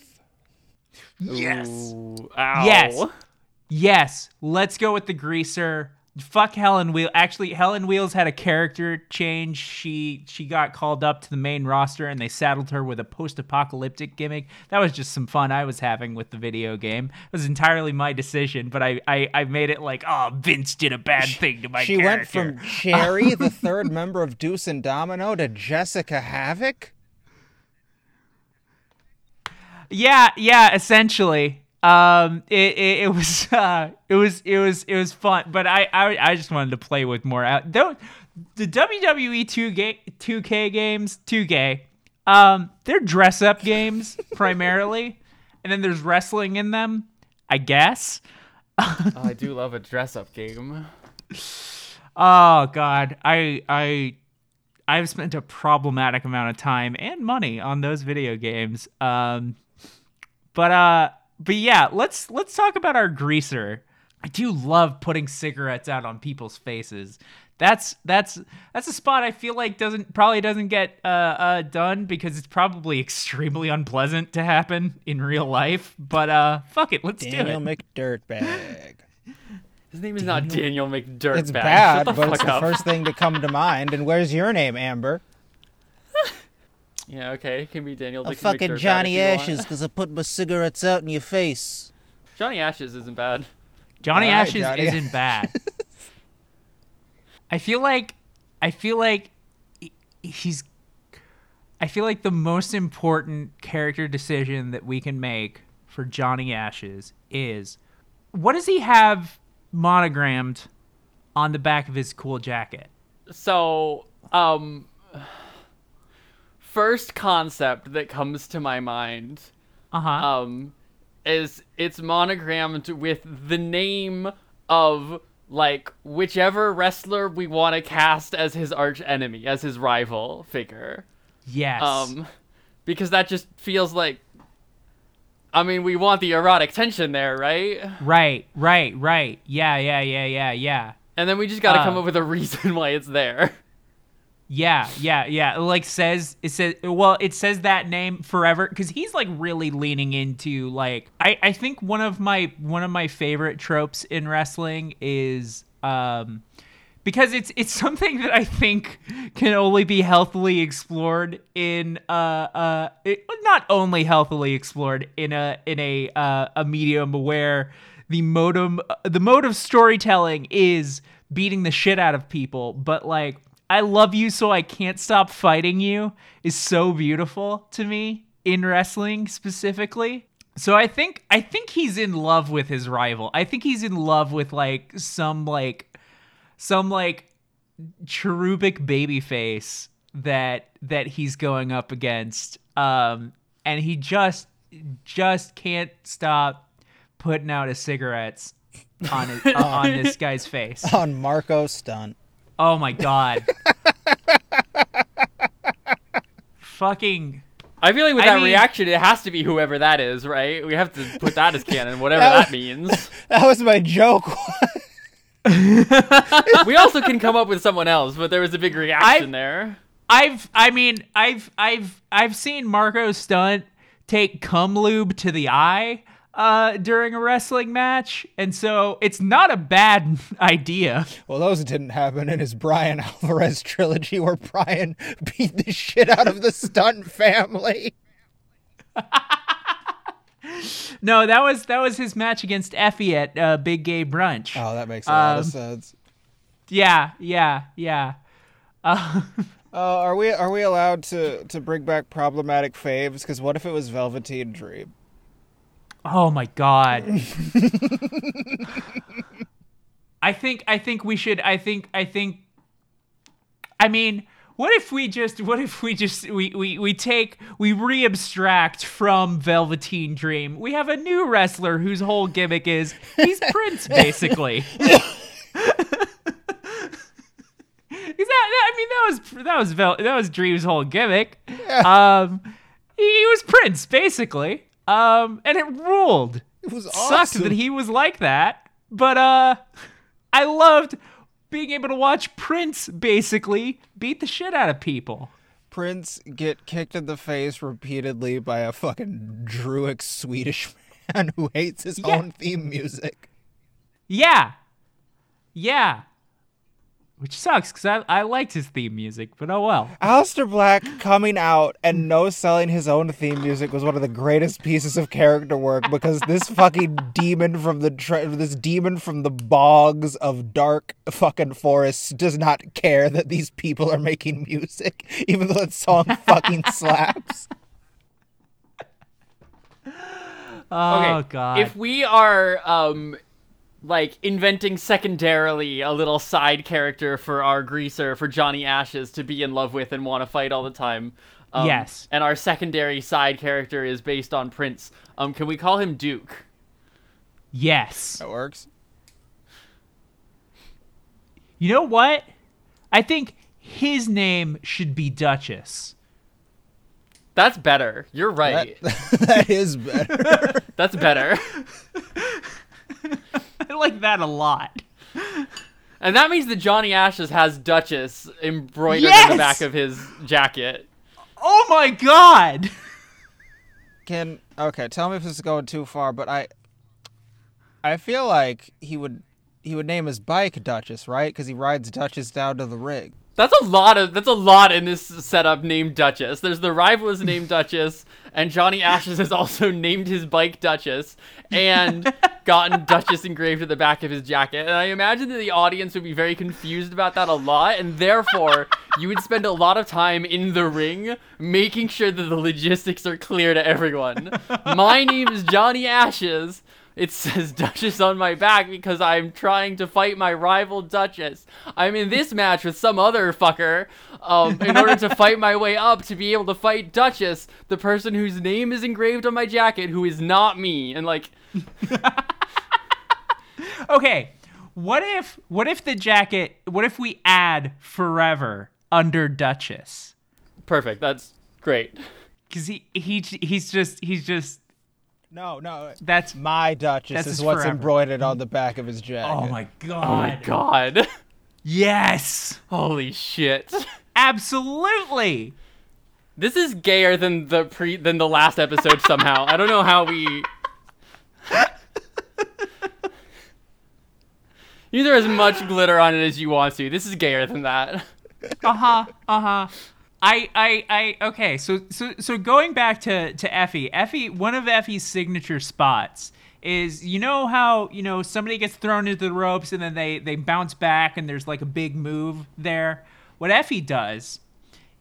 Yes. Ooh, ow. Yes. Yes. Let's go with the greaser. Fuck Helen Wheel. Actually, Helen Wheels had a character change. She she got called up to the main roster and they saddled her with a post-apocalyptic gimmick. That was just some fun I was having with the video game. It was entirely my decision, but I I, I made it like, oh, Vince did a bad thing to my she character. went from Cherry, [LAUGHS] the third member of Deuce and Domino, to Jessicka Havok. Yeah, yeah, essentially. Um, it, it, it was [LAUGHS] uh, it was it was it was fun, but I I, I just wanted to play with more out. Though the E WWE two ga- 2K games, 2K, um, they're dress up games [LAUGHS] primarily, and then there's wrestling in them, I guess. Oh, I do love a dress-up game. Oh God, I I I've spent a problematic amount of time and money on those video games. Um, but uh, but yeah, let's let's talk about our greaser. I do love putting cigarettes out on people's faces. That's that's that's a spot I feel like doesn't probably doesn't get uh, uh done because it's probably [LAUGHS] extremely unpleasant to happen in real life. But uh, fuck it, let's Daniel do it. [LAUGHS] McDirtbag. His name is not Daniel McDirtbag. It's bad, but it's fuck the first thing to come to mind. And where's your name, Amber? Yeah, okay, it can be Daniel. A Dick fucking Johnny if you want. Ashes because I put my cigarettes out in your face. Johnny Ashes isn't bad. Johnny All right, Ashes Johnny. isn't bad. [LAUGHS] I feel like I feel like he's I feel like the most important character decision that we can make for Johnny Ashes is what does he have monogrammed on the back of his cool jacket? So, um, first concept that comes to my mind, Uh-huh. um, is it's monogrammed with the name of like whichever wrestler we want to cast as his arch enemy, as his rival figure. yes. Um, because that just feels like I mean, we want the erotic tension there, right? Right, right, right. Yeah, yeah, yeah, yeah, yeah. And then we just got to Uh. come up with a reason why it's there. [LAUGHS] Yeah, yeah, yeah. Like says it says well, it says that name forever because he's like really leaning into like I I think one of my one of my favorite tropes in wrestling is um because it's it's [LAUGHS] something that I think can only be healthily explored in uh uh it, not only healthily explored in a in a uh, a medium where the modem the mode of storytelling is beating the shit out of people but like I love you so I can't stop fighting you is so beautiful to me in wrestling specifically. So I think I think he's in love with his rival. I think he's in love with like some like some like cherubic baby face that that he's going up against um and he just just can't stop putting out his cigarettes on his, [LAUGHS] on this guy's face On Marco Stunt. Oh my god fucking I feel like with I that mean- reaction, it has to be whoever that is, right? We have to put that as canon, whatever [LAUGHS] That that means. [LAUGHS] That was my joke. [LAUGHS] we also can come up with someone else, but there was a big reaction there. I've I mean I've I've I've seen Marco Stunt take cum lube to the eye uh during a wrestling match and so it's not a bad [LAUGHS] idea. well, those didn't happen in his Brian [LAUGHS] Alvarez trilogy where Brian [LAUGHS] beat the shit out of the stunt family. No, that was that was his match against Effy at uh, Big Gay Brunch. Oh, that makes a lot of Um, sense. Yeah, yeah, yeah. Uh, Uh, are we are we allowed to to bring back problematic faves? Because what if it was Velveteen Dream? Oh my god. [LAUGHS] I think I think we should I think I think I mean, what if we just what if we just we we, we take we re-abstract from Velveteen Dream. We have a new wrestler whose whole gimmick is he's Prince [LAUGHS] basically. [LAUGHS] Is that, I mean that was that was Vel, that was Dream's whole gimmick. Um he, he was Prince basically. Um and it ruled It was awesome. sucked that he was like that, but uh I loved being able to watch Prince basically beat the shit out of people. Prince get kicked in the face repeatedly by a fucking Druic Swedish [LAUGHS] man who hates his Yeah. own theme music. Yeah. Yeah. Which sucks because I, I liked his theme music, but oh well. Aleister Black coming out and no selling his own theme music was one of the greatest pieces of character work because this [LAUGHS] fucking demon from the tra- this demon from the bogs of dark fucking forests does not care that these people are making music, [LAUGHS] even though that song [LAUGHS] fucking slaps. Oh Okay, god. If we are um like inventing secondarily a little side character for our greaser for Johnny Ashes to be in love with and want to fight all the time. Um, Yes. And our secondary side character is based on Prince. Um can we call him Duke? yes. That works. You know what? I think his name should be Duchess. That's better. You're That, right. [LAUGHS] that is better. [LAUGHS] That's better. [LAUGHS] I [LAUGHS] like that a lot. And that means that Johnny Ashes has Duchess embroidered in the back of his jacket. Oh my god. Can okay, tell me if this is going too far, but I I feel like he would he would name his bike Duchess, right? Because he rides Duchess down to the rig. That's a lot of that's a lot in this setup named Duchess. There's the rival is named [LAUGHS] Duchess, and Johnny Ashes has also named his bike Duchess and [LAUGHS] gotten Duchess engraved at the back of his jacket. And I imagine that the audience would be very confused about that a lot, and therefore you would spend a lot of time in the ring making sure that the logistics are clear to everyone. My name is Johnny Ashes. It says Duchess on my back because I'm trying to fight my rival Duchess. I'm in this match with some other fucker um, in order to [LAUGHS] fight my way up to be able to fight Duchess, the person whose name is engraved on my jacket, who is not me. And like, [LAUGHS] Okay. What if what if the jacket what if we add forever under Duchess? perfect. That's great. Cuz he he he's just he's just No, no. That's My Duchess That's is what's forever. embroidered on the back of his jacket. oh my god. Oh my god. god. Yes, Holy shit. absolutely. This is gayer than the pre than the last episode somehow. I don't know how we You throw as much glitter on it as you want to. This is gayer than that. Uh-huh. Uh huh. I, I, I, okay, so, so, so going back to, to Effy, Effy, one of Effy's signature spots is, you know how, you know, somebody gets thrown into the ropes and then they, they bounce back and there's like a big move there. What Effy does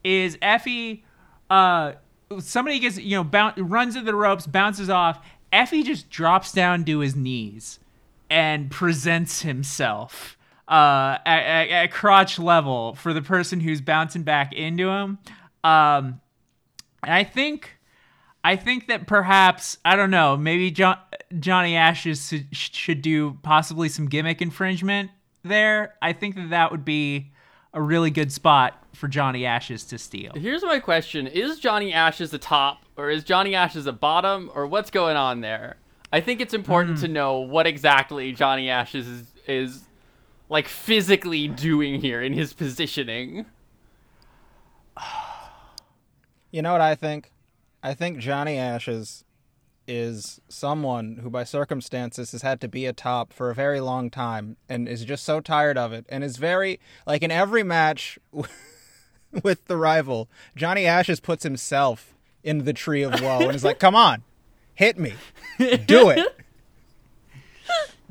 is Effy, uh, somebody gets, you know, boun- runs into the ropes, bounces off. Effy just drops down to his knees and presents himself uh, at, at, at crotch level for the person who's bouncing back into him. Um, and I think, I think that perhaps I don't know, maybe John, Johnny Ashes should, should do possibly some gimmick infringement there. I think that that would be a really good spot for Johnny Ashes to steal. Here's my question. Is Johnny Ashes the top or is Johnny Ashes a bottom or what's going on there? I think it's important to know what exactly Johnny Ashes is, is like physically doing here in his positioning. You know what I think? I think Johnny Ashes is someone who, by circumstances, has had to be a top for a very long time and is just so tired of it and is very, like, in every match [LAUGHS] with the rival, Johnny Ashes puts himself in the tree of woe and is like, come on, hit me, do it. [LAUGHS]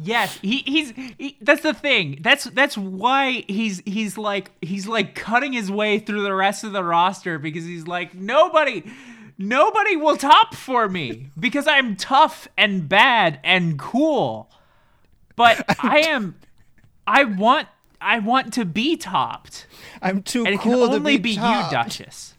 Yes, he, he's he, that's the thing. That's that's why he's he's like he's like cutting his way through the rest of the roster because he's like nobody nobody will top for me because I'm tough and bad and cool. But I [LAUGHS] am I want I want to be topped. I'm too And it cool can only to be, be, you, Duchess.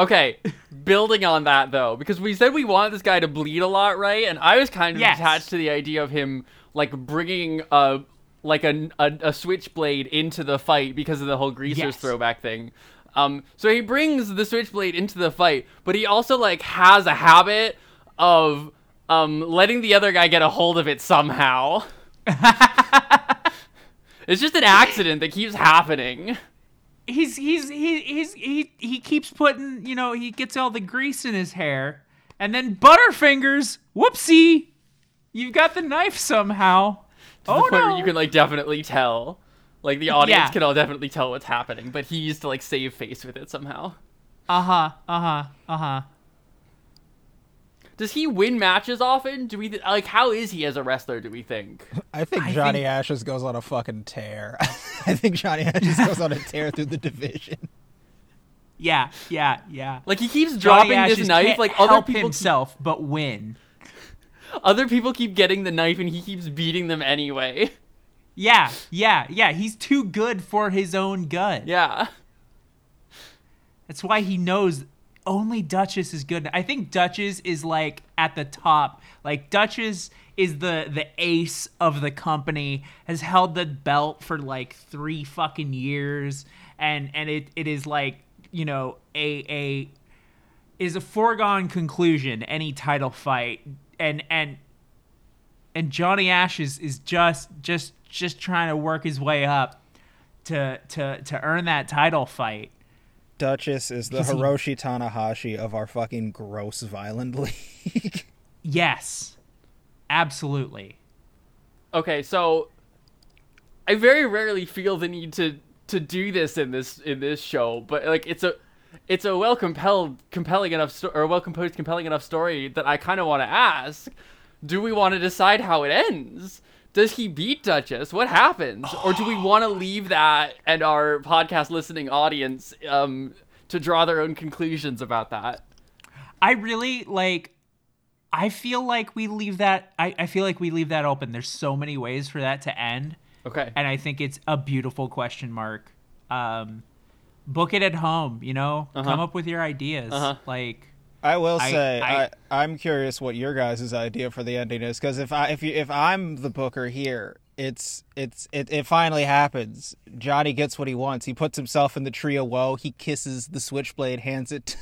Okay, building on that though, because we said we wanted this guy to bleed a lot, right? And I was kind of Yes. attached to the idea of him like bringing a like a, a, a switchblade into the fight because of the whole greasers Yes. throwback thing. Um, so he brings the switchblade into the fight, but he also like has a habit of um letting the other guy get a hold of it somehow. [LAUGHS] it's just an accident that keeps happening. He's he's he he's he he keeps putting you know he gets all the grease in his hair and then butterfingers whoopsie you've got the knife somehow to oh the point no where you can like definitely tell. Like the audience Yeah. can all definitely tell what's happening, but he used to like save face with it somehow. uh-huh uh-huh uh-huh Does he win matches often? Do we th- like how is he as a wrestler? Do we think? [LAUGHS] I think I Johnny think- Ashes goes on a fucking tear. [LAUGHS] I think Johnny Ashes goes on a tear through the division. yeah yeah yeah Like he keeps dropping Ashes this knife. Like help other people, himself but win [LAUGHS] other people keep getting the knife, and he keeps beating them anyway. yeah yeah yeah he's too good for his own good Yeah. That's why he knows only Duchess is good. I think Duchess is like at the top. Like Duchess is the the ace of the company. Has held the belt for like three fucking years, and and it, it is like you know a a is a foregone conclusion any title fight and and and Johnny Ash is, is just just just trying to work his way up to to to earn that title fight. Duchess is the Because he- Hiroshi Tanahashi of our fucking gross violent [LAUGHS] league. Yes. Absolutely. Okay, so I very rarely feel the need to to do this in this in this show, but like it's a it's a well compelled compelling enough sto- or well composed compelling enough story that I kind of want to ask, do we want to decide how it ends? Does he beat Duchess? What happens? or do we [SIGHS] want to leave that and our podcast listening audience um to draw their own conclusions about that? I really like I feel like we leave that I, I feel like we leave that open. There's so many ways for that to end. Okay. And I think it's a beautiful question mark. Um book it at home, you know? Uh-huh. Come up with your ideas. Uh-huh. Like I will I- say I, I- am curious what your guys' idea for the ending is because if I if you if I'm the booker here, it's it's it, it finally happens. Johnny gets what he wants. He puts himself in the tree of woe. He kisses the switchblade, hands it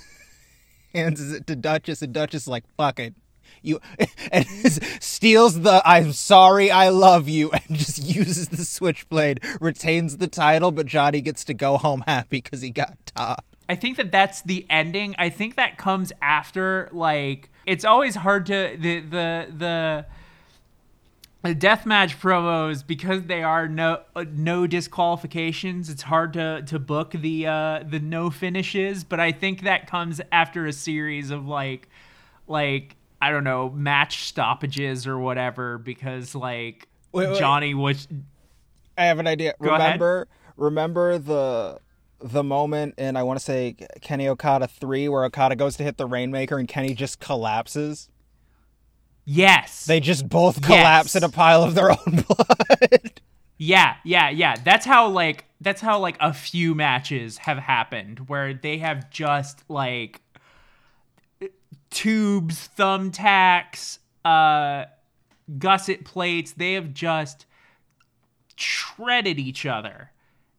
[LAUGHS] hands it to Duchess, and Duchess is like fuck it. you [LAUGHS] and [LAUGHS] steals the I'm sorry, I love you, and just uses the switchblade, retains the title, but Johnny gets to go home happy because he got top. I think that that's the ending. I think that comes after like it's always hard to the the the the deathmatch promos because they are no uh, no disqualifications. It's hard to to book the uh the no finishes, but I think that comes after a series of like like I don't know match stoppages or whatever because like Wait, wait. Johnny was I have an idea. Go ahead. remember remember the the moment in I want to say Kenny Okada 3 where Okada goes to hit the Rainmaker and Kenny just collapses? yes They just both collapse Yes. in a pile of their [LAUGHS] own blood. Yeah, yeah, yeah. That's how like that's how like a few matches have happened where they have just like tubes, thumbtacks, uh gusset plates. They have just shredded each other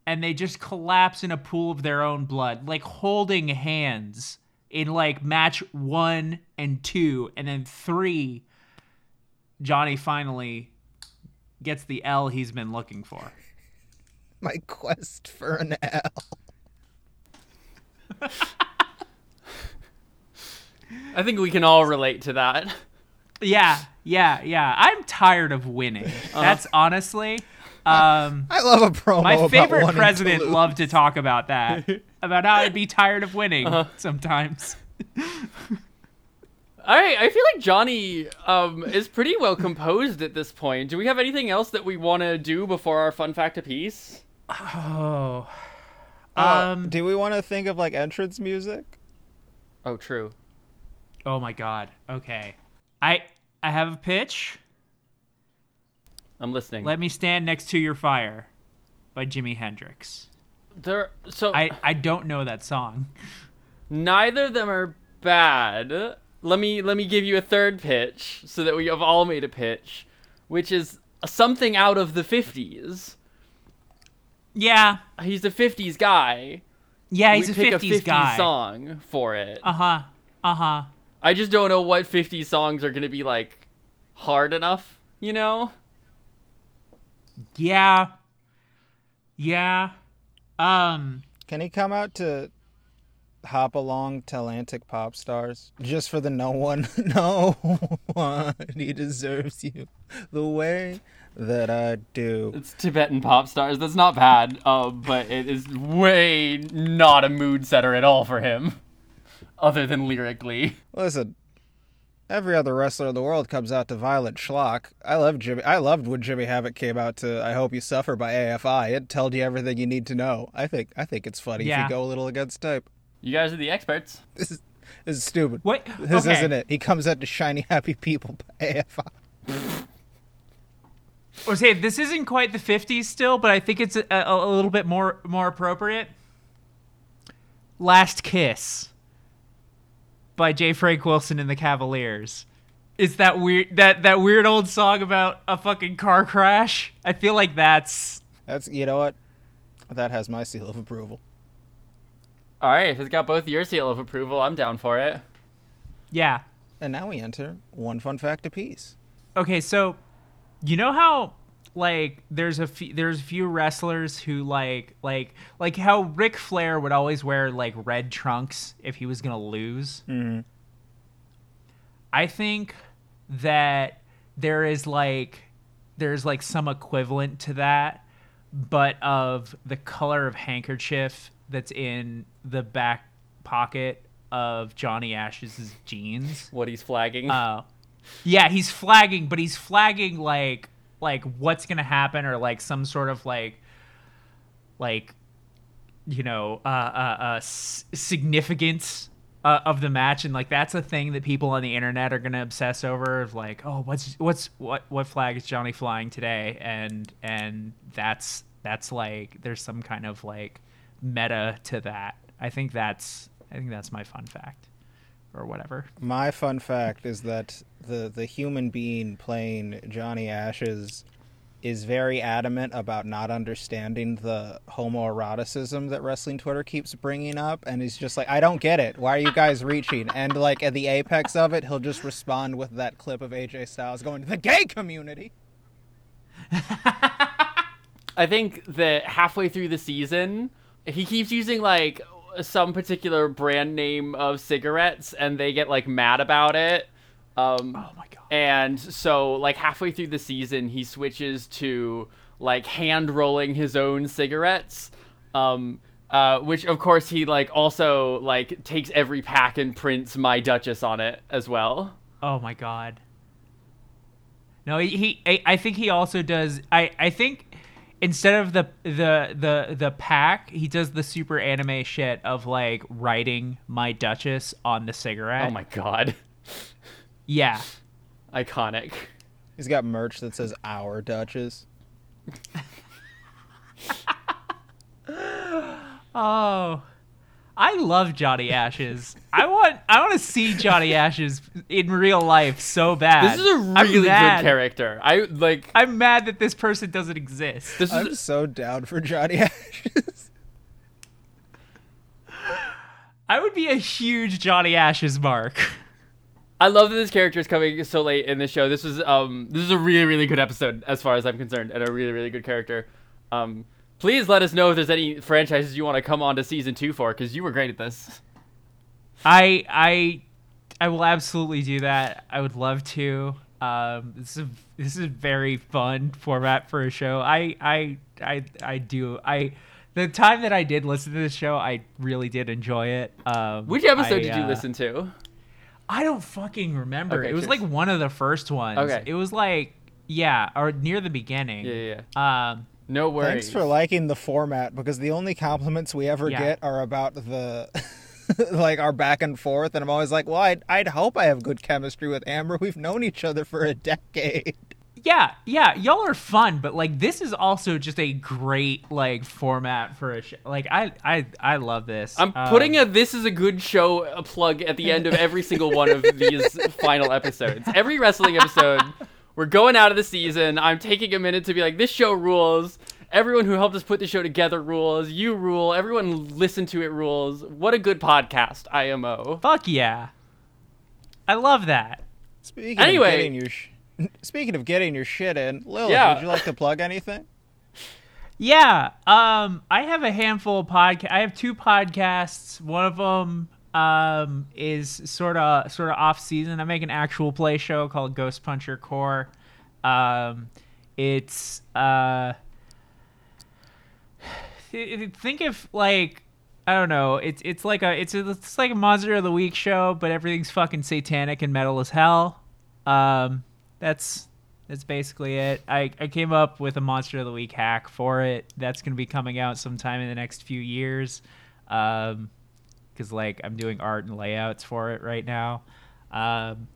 and they just collapse in a pool of their own blood, like holding hands in like match 1 and 2 and then 3 Johnny finally gets the L he's been looking for. [LAUGHS] My quest for an L. I think we can all relate to that. Yeah, yeah, yeah. I'm tired of winning. Uh-huh. That's honestly um [LAUGHS] I love a promo. my favorite wanting to president lose. loved to talk about that. [LAUGHS] about how I'd be tired of winning sometimes. [LAUGHS] All right, I feel like Johnny um, is pretty well composed at this point. Do we have anything else that we want to do before our fun fact apiece? Oh. Uh, Um do we want to think of like entrance music? Oh, true. Oh my god. Okay. I I have a pitch. I'm listening. Let me stand next to your fire by Jimi Hendrix. there, so I I don't know that song. neither of them are bad. Let me let me give you a third pitch so that we have all made a pitch, which is something out of the 50s. Yeah. He's a 50s guy. Yeah, he's we a pick 50s, a 50s guy. song for it. Uh-huh. Uh-huh. I just don't know what 50 songs are going to be like hard enough, you know? Yeah. Yeah. Um Can he come out to hop along Talantic pop stars just for the no one, [LAUGHS] no one? He deserves you the way that I do. It's Tibetan pop stars. That's not bad, uh, but it is way not a mood setter at all for him, other than lyrically. Listen, every other wrestler in the world comes out to Violent Schlock. I love Jimmy. I loved when Jimmy Havoc came out to "I Hope You Suffer" by AFI. It told you everything you need to know. I think. I think it's funny if you go a little against type. You guys are the experts. [LAUGHS] This is this is stupid. what This okay. isn't it. He comes out to "Shiny Happy People" by AFI. Or say this isn't quite the 50s still, but I think it's a, a, a little bit more more appropriate. Last Kiss by J. Frank Wilson and the Cavaliers. Is that weird that that weird old song about a fucking car crash? I feel like that's That's you know what. That has my seal of approval. All right, if it's got both your seal of approval, I'm down for it. yeah. And now we enter one fun fact apiece. Okay, so you know how like there's a few, there's few wrestlers who like like like how Ric Flair would always wear like red trunks if he was gonna lose. Mm-hmm. I think that there is like there's like some equivalent to that, but of the color of handkerchief that's in the back pocket of Johnny Ash's jeans. What he's flagging. Oh. Yeah, he's flagging, but he's flagging like like what's gonna happen or like some sort of like like you know uh uh, uh significance uh, of the match and like that's a thing that people on the internet are gonna obsess over of like oh what's what's what what flag is Johnny flying today and and that's that's like there's some kind of like meta to that. I think that's I think that's my fun fact or whatever. My fun fact is that the the human being playing Johnny Ashes is very adamant about not understanding the homoeroticism that wrestling Twitter keeps bringing up, and he's just like, "I don't get it. Why are you guys reaching?" And like at the apex of it, he'll just respond with that clip of AJ Styles going, to "The gay community." [LAUGHS] I think that halfway through the season, he keeps using like some particular brand name of cigarettes, and they get like mad about it. Um, Oh my god. and so like halfway through the season, he switches to like hand rolling his own cigarettes. Um, uh, which of course he like also like takes every pack and prints "My Duchess" on it as well. Oh my god. No, he, he I, I think he also does I I think instead of the the the the pack, he does the super anime shit of like writing my duchess on the cigarette. Oh my god, Yeah. iconic. He's got merch that says "Our Duchess." [LAUGHS] Oh. I love Johnny Ashes. I want I want to see Johnny Ashes in real life so bad. This is a I'm really good character. I like. I'm mad that this person doesn't exist. This I'm is so down for Johnny Ashes. I would be a huge Johnny Ashes mark. [LAUGHS] I love that this character is coming so late in the show. This was um this is a really really good episode as far as I'm concerned, and a really really good character. Um, please let us know if there's any franchises you want to come on to season two for, because you were great at this. I I I will absolutely do that. I would love to. Um, this is this is a very fun format for a show. I I I I do. I the time that I did listen to this show, I really did enjoy it. Um, Which episode I, did you uh, listen to? I don't fucking remember. Okay, it was cheers. like one of the first ones. Okay. It was like yeah, or near the beginning. Yeah, yeah. yeah. Um, No worries. Thanks for liking the format because the only compliments we ever Yeah. get are about the [LAUGHS] like our back and forth, and I'm always like, well, I'd, I'd hope I have good chemistry with Amber. We've known each other for a decade. Yeah, yeah, y'all are fun, but like this is also just a great like format for a show. Like I I I love this. I'm Um, putting a "This is a good show" a plug at the end of every single one of these [LAUGHS] final episodes. Every wrestling episode, we're going out of the season. I'm taking a minute to be like, "This show rules." Everyone who helped us put the show together rules. You rule. Everyone listen to it rules. What a good podcast, IMO. fuck yeah. I love that. Speaking Anyway. Of getting your sh- speaking of getting your shit in, Lilith, Yeah. would you like to plug anything? Yeah, um, I have a handful of podcast. I have two podcasts. One of them um, is sort of sort of off season. I make an actual play show called Ghost Puncher Core. Um, it's uh, th- th- think of like I don't know. It's it's like a it's a, it's like a Monster of the Week show, but everything's fucking satanic and metal as hell. Um, that's that's basically it. I, I came up with a Monster of the Week hack for it. That's gonna be coming out sometime in the next few years. Um, because like I'm doing art and layouts for it right now. Um,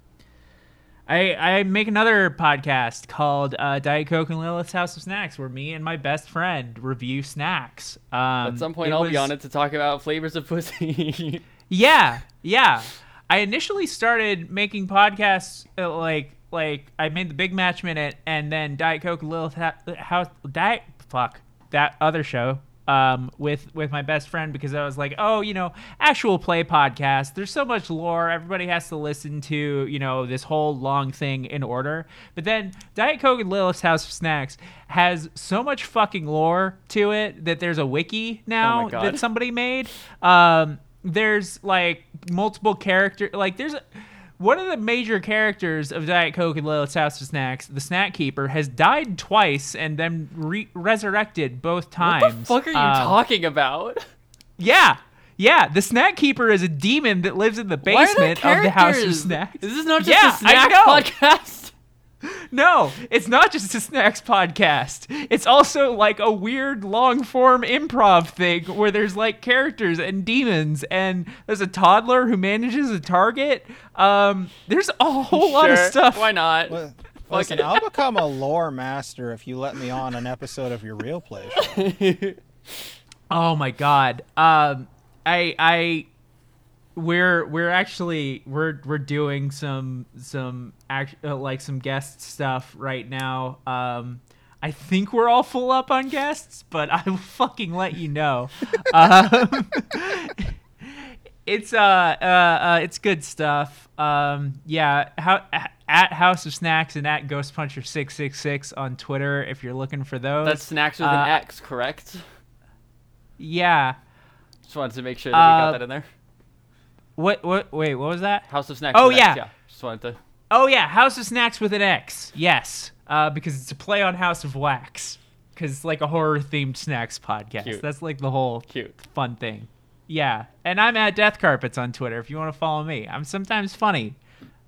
I I make another podcast called uh, Diet Coke and Lilith's House of Snacks, where me and my best friend review snacks. Um, At some point, I'll be on it to talk about flavors of pussy. [LAUGHS] yeah, yeah. I initially started making podcasts uh, like like I made the Big Match Minute and then Diet Coke and Lilith ha- House Diet fuck that other show um with with my best friend because I was like, "Oh, you know, actual play podcast. There's so much lore. Everybody has to listen to, you know, this whole long thing in order." But then Diet Coke and Lilith's House of Snacks has so much fucking lore to it that there's a wiki now God. that somebody made. Um, there's like multiple character, like there's a, one of the major characters of Diet Coke and Lilith's House of Snacks, the Snack Keeper, has died twice and then re- resurrected both times. what the fuck are you Um, talking about? Yeah, yeah. The Snack Keeper is a demon that lives in the Why are there basement of the House of Snacks. This Is not just Yeah, a snack podcast? No, it's not just a snacks podcast. It's also like a weird long form improv thing where there's like characters and demons and there's a toddler who manages a target. Um, there's a whole lot of stuff. Why not? Li- Fuck Listen. I'll [LAUGHS] become a lore master if you let me on an episode of your real play show. [LAUGHS] Oh my god. Um, I I we're we're actually we're we're doing some some act uh, like some guest stuff right now. Um, I think we're all full up on guests, but I will fucking let you know. [LAUGHS] um, it's uh, uh, uh it's good stuff. Um, yeah, how at House of Snacks and at Ghost Puncher six six six on Twitter if you're looking for those. That's snacks with Uh, an X, correct? yeah. Just wanted to make sure that we got Uh, that in there. What what? Wait, what was that? House of Snacks. oh, with an X, yeah. yeah. Just wanted to. Oh yeah, House of Snacks with an X. Yes, uh, because it's a play on House of Wax. Because it's like a horror themed snacks podcast. Cute. That's like the whole Cute. fun thing. Yeah, and I'm at Death Carpets on Twitter if you want to follow me. I'm sometimes funny.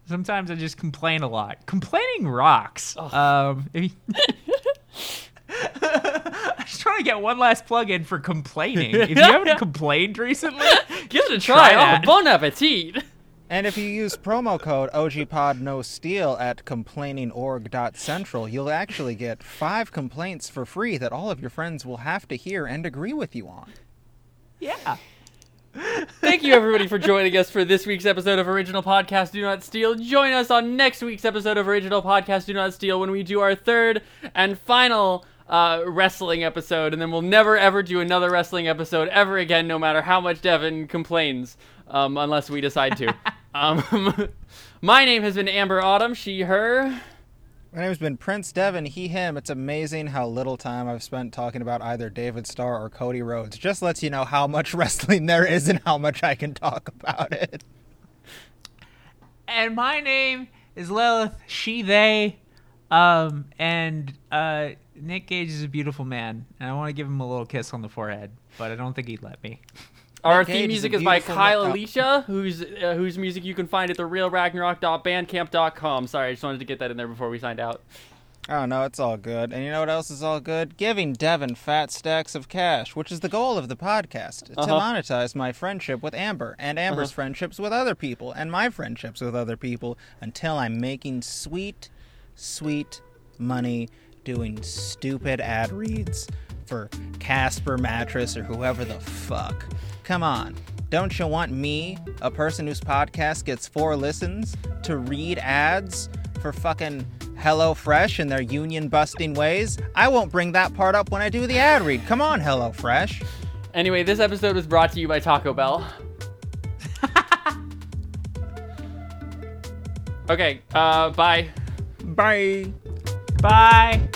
Sometimes I just complain a lot. Complaining rocks. Um, if you- I'm [LAUGHS] [LAUGHS] just trying to get one last plug in for complaining. If you [LAUGHS] haven't complained recently, [LAUGHS] Give it a try. Try oh, that. bon appetit. And if you use promo code OGPod No Steal at complainingorg.central, you'll actually get five complaints for free that all of your friends will have to hear and agree with you on. yeah. Thank you, everybody, for joining us for this week's episode of Original Podcast Do Not Steal. Join us on next week's episode of Original Podcast Do Not Steal when we do our third and final uh, wrestling episode, and then we'll never ever do another wrestling episode ever again, no matter how much Devin complains, um, unless we decide to. [LAUGHS] um, [LAUGHS] my name has been Amber Autumn, she, her. My name's been Prince Devin, he, him. It's amazing how little time I've spent talking about either David Starr or Cody Rhodes. Just lets you know how much [LAUGHS] wrestling there is and how much I can talk about it. and my name is Lilith, she, they, um, and uh, Nick Gage is a beautiful man, and I want to give him a little kiss on the forehead, but I don't think he'd let me. Our Nick theme Cage music a is by Kyle ma-. Alicia, whose uh, whose music you can find at therealragnarok.bandcamp.com. Sorry, I just wanted to get that in there before we signed out. Oh no, it's all good. And you know what else is all good? Giving Devin fat stacks of cash, which is the goal of the podcast to Uh-huh. monetize my friendship with Amber and Amber's Uh-huh. friendships with other people and my friendships with other people until I'm making sweet, sweet money doing stupid ad reads for Casper Mattress or whoever the fuck. Come on. Don't you want me, a person whose podcast gets four listens, to read ads for fucking HelloFresh and their union busting ways? I won't bring that part up when I do the ad read. Come on, HelloFresh. Anyway, this episode was brought to you by Taco Bell. [LAUGHS] okay, uh, bye. Bye. Bye.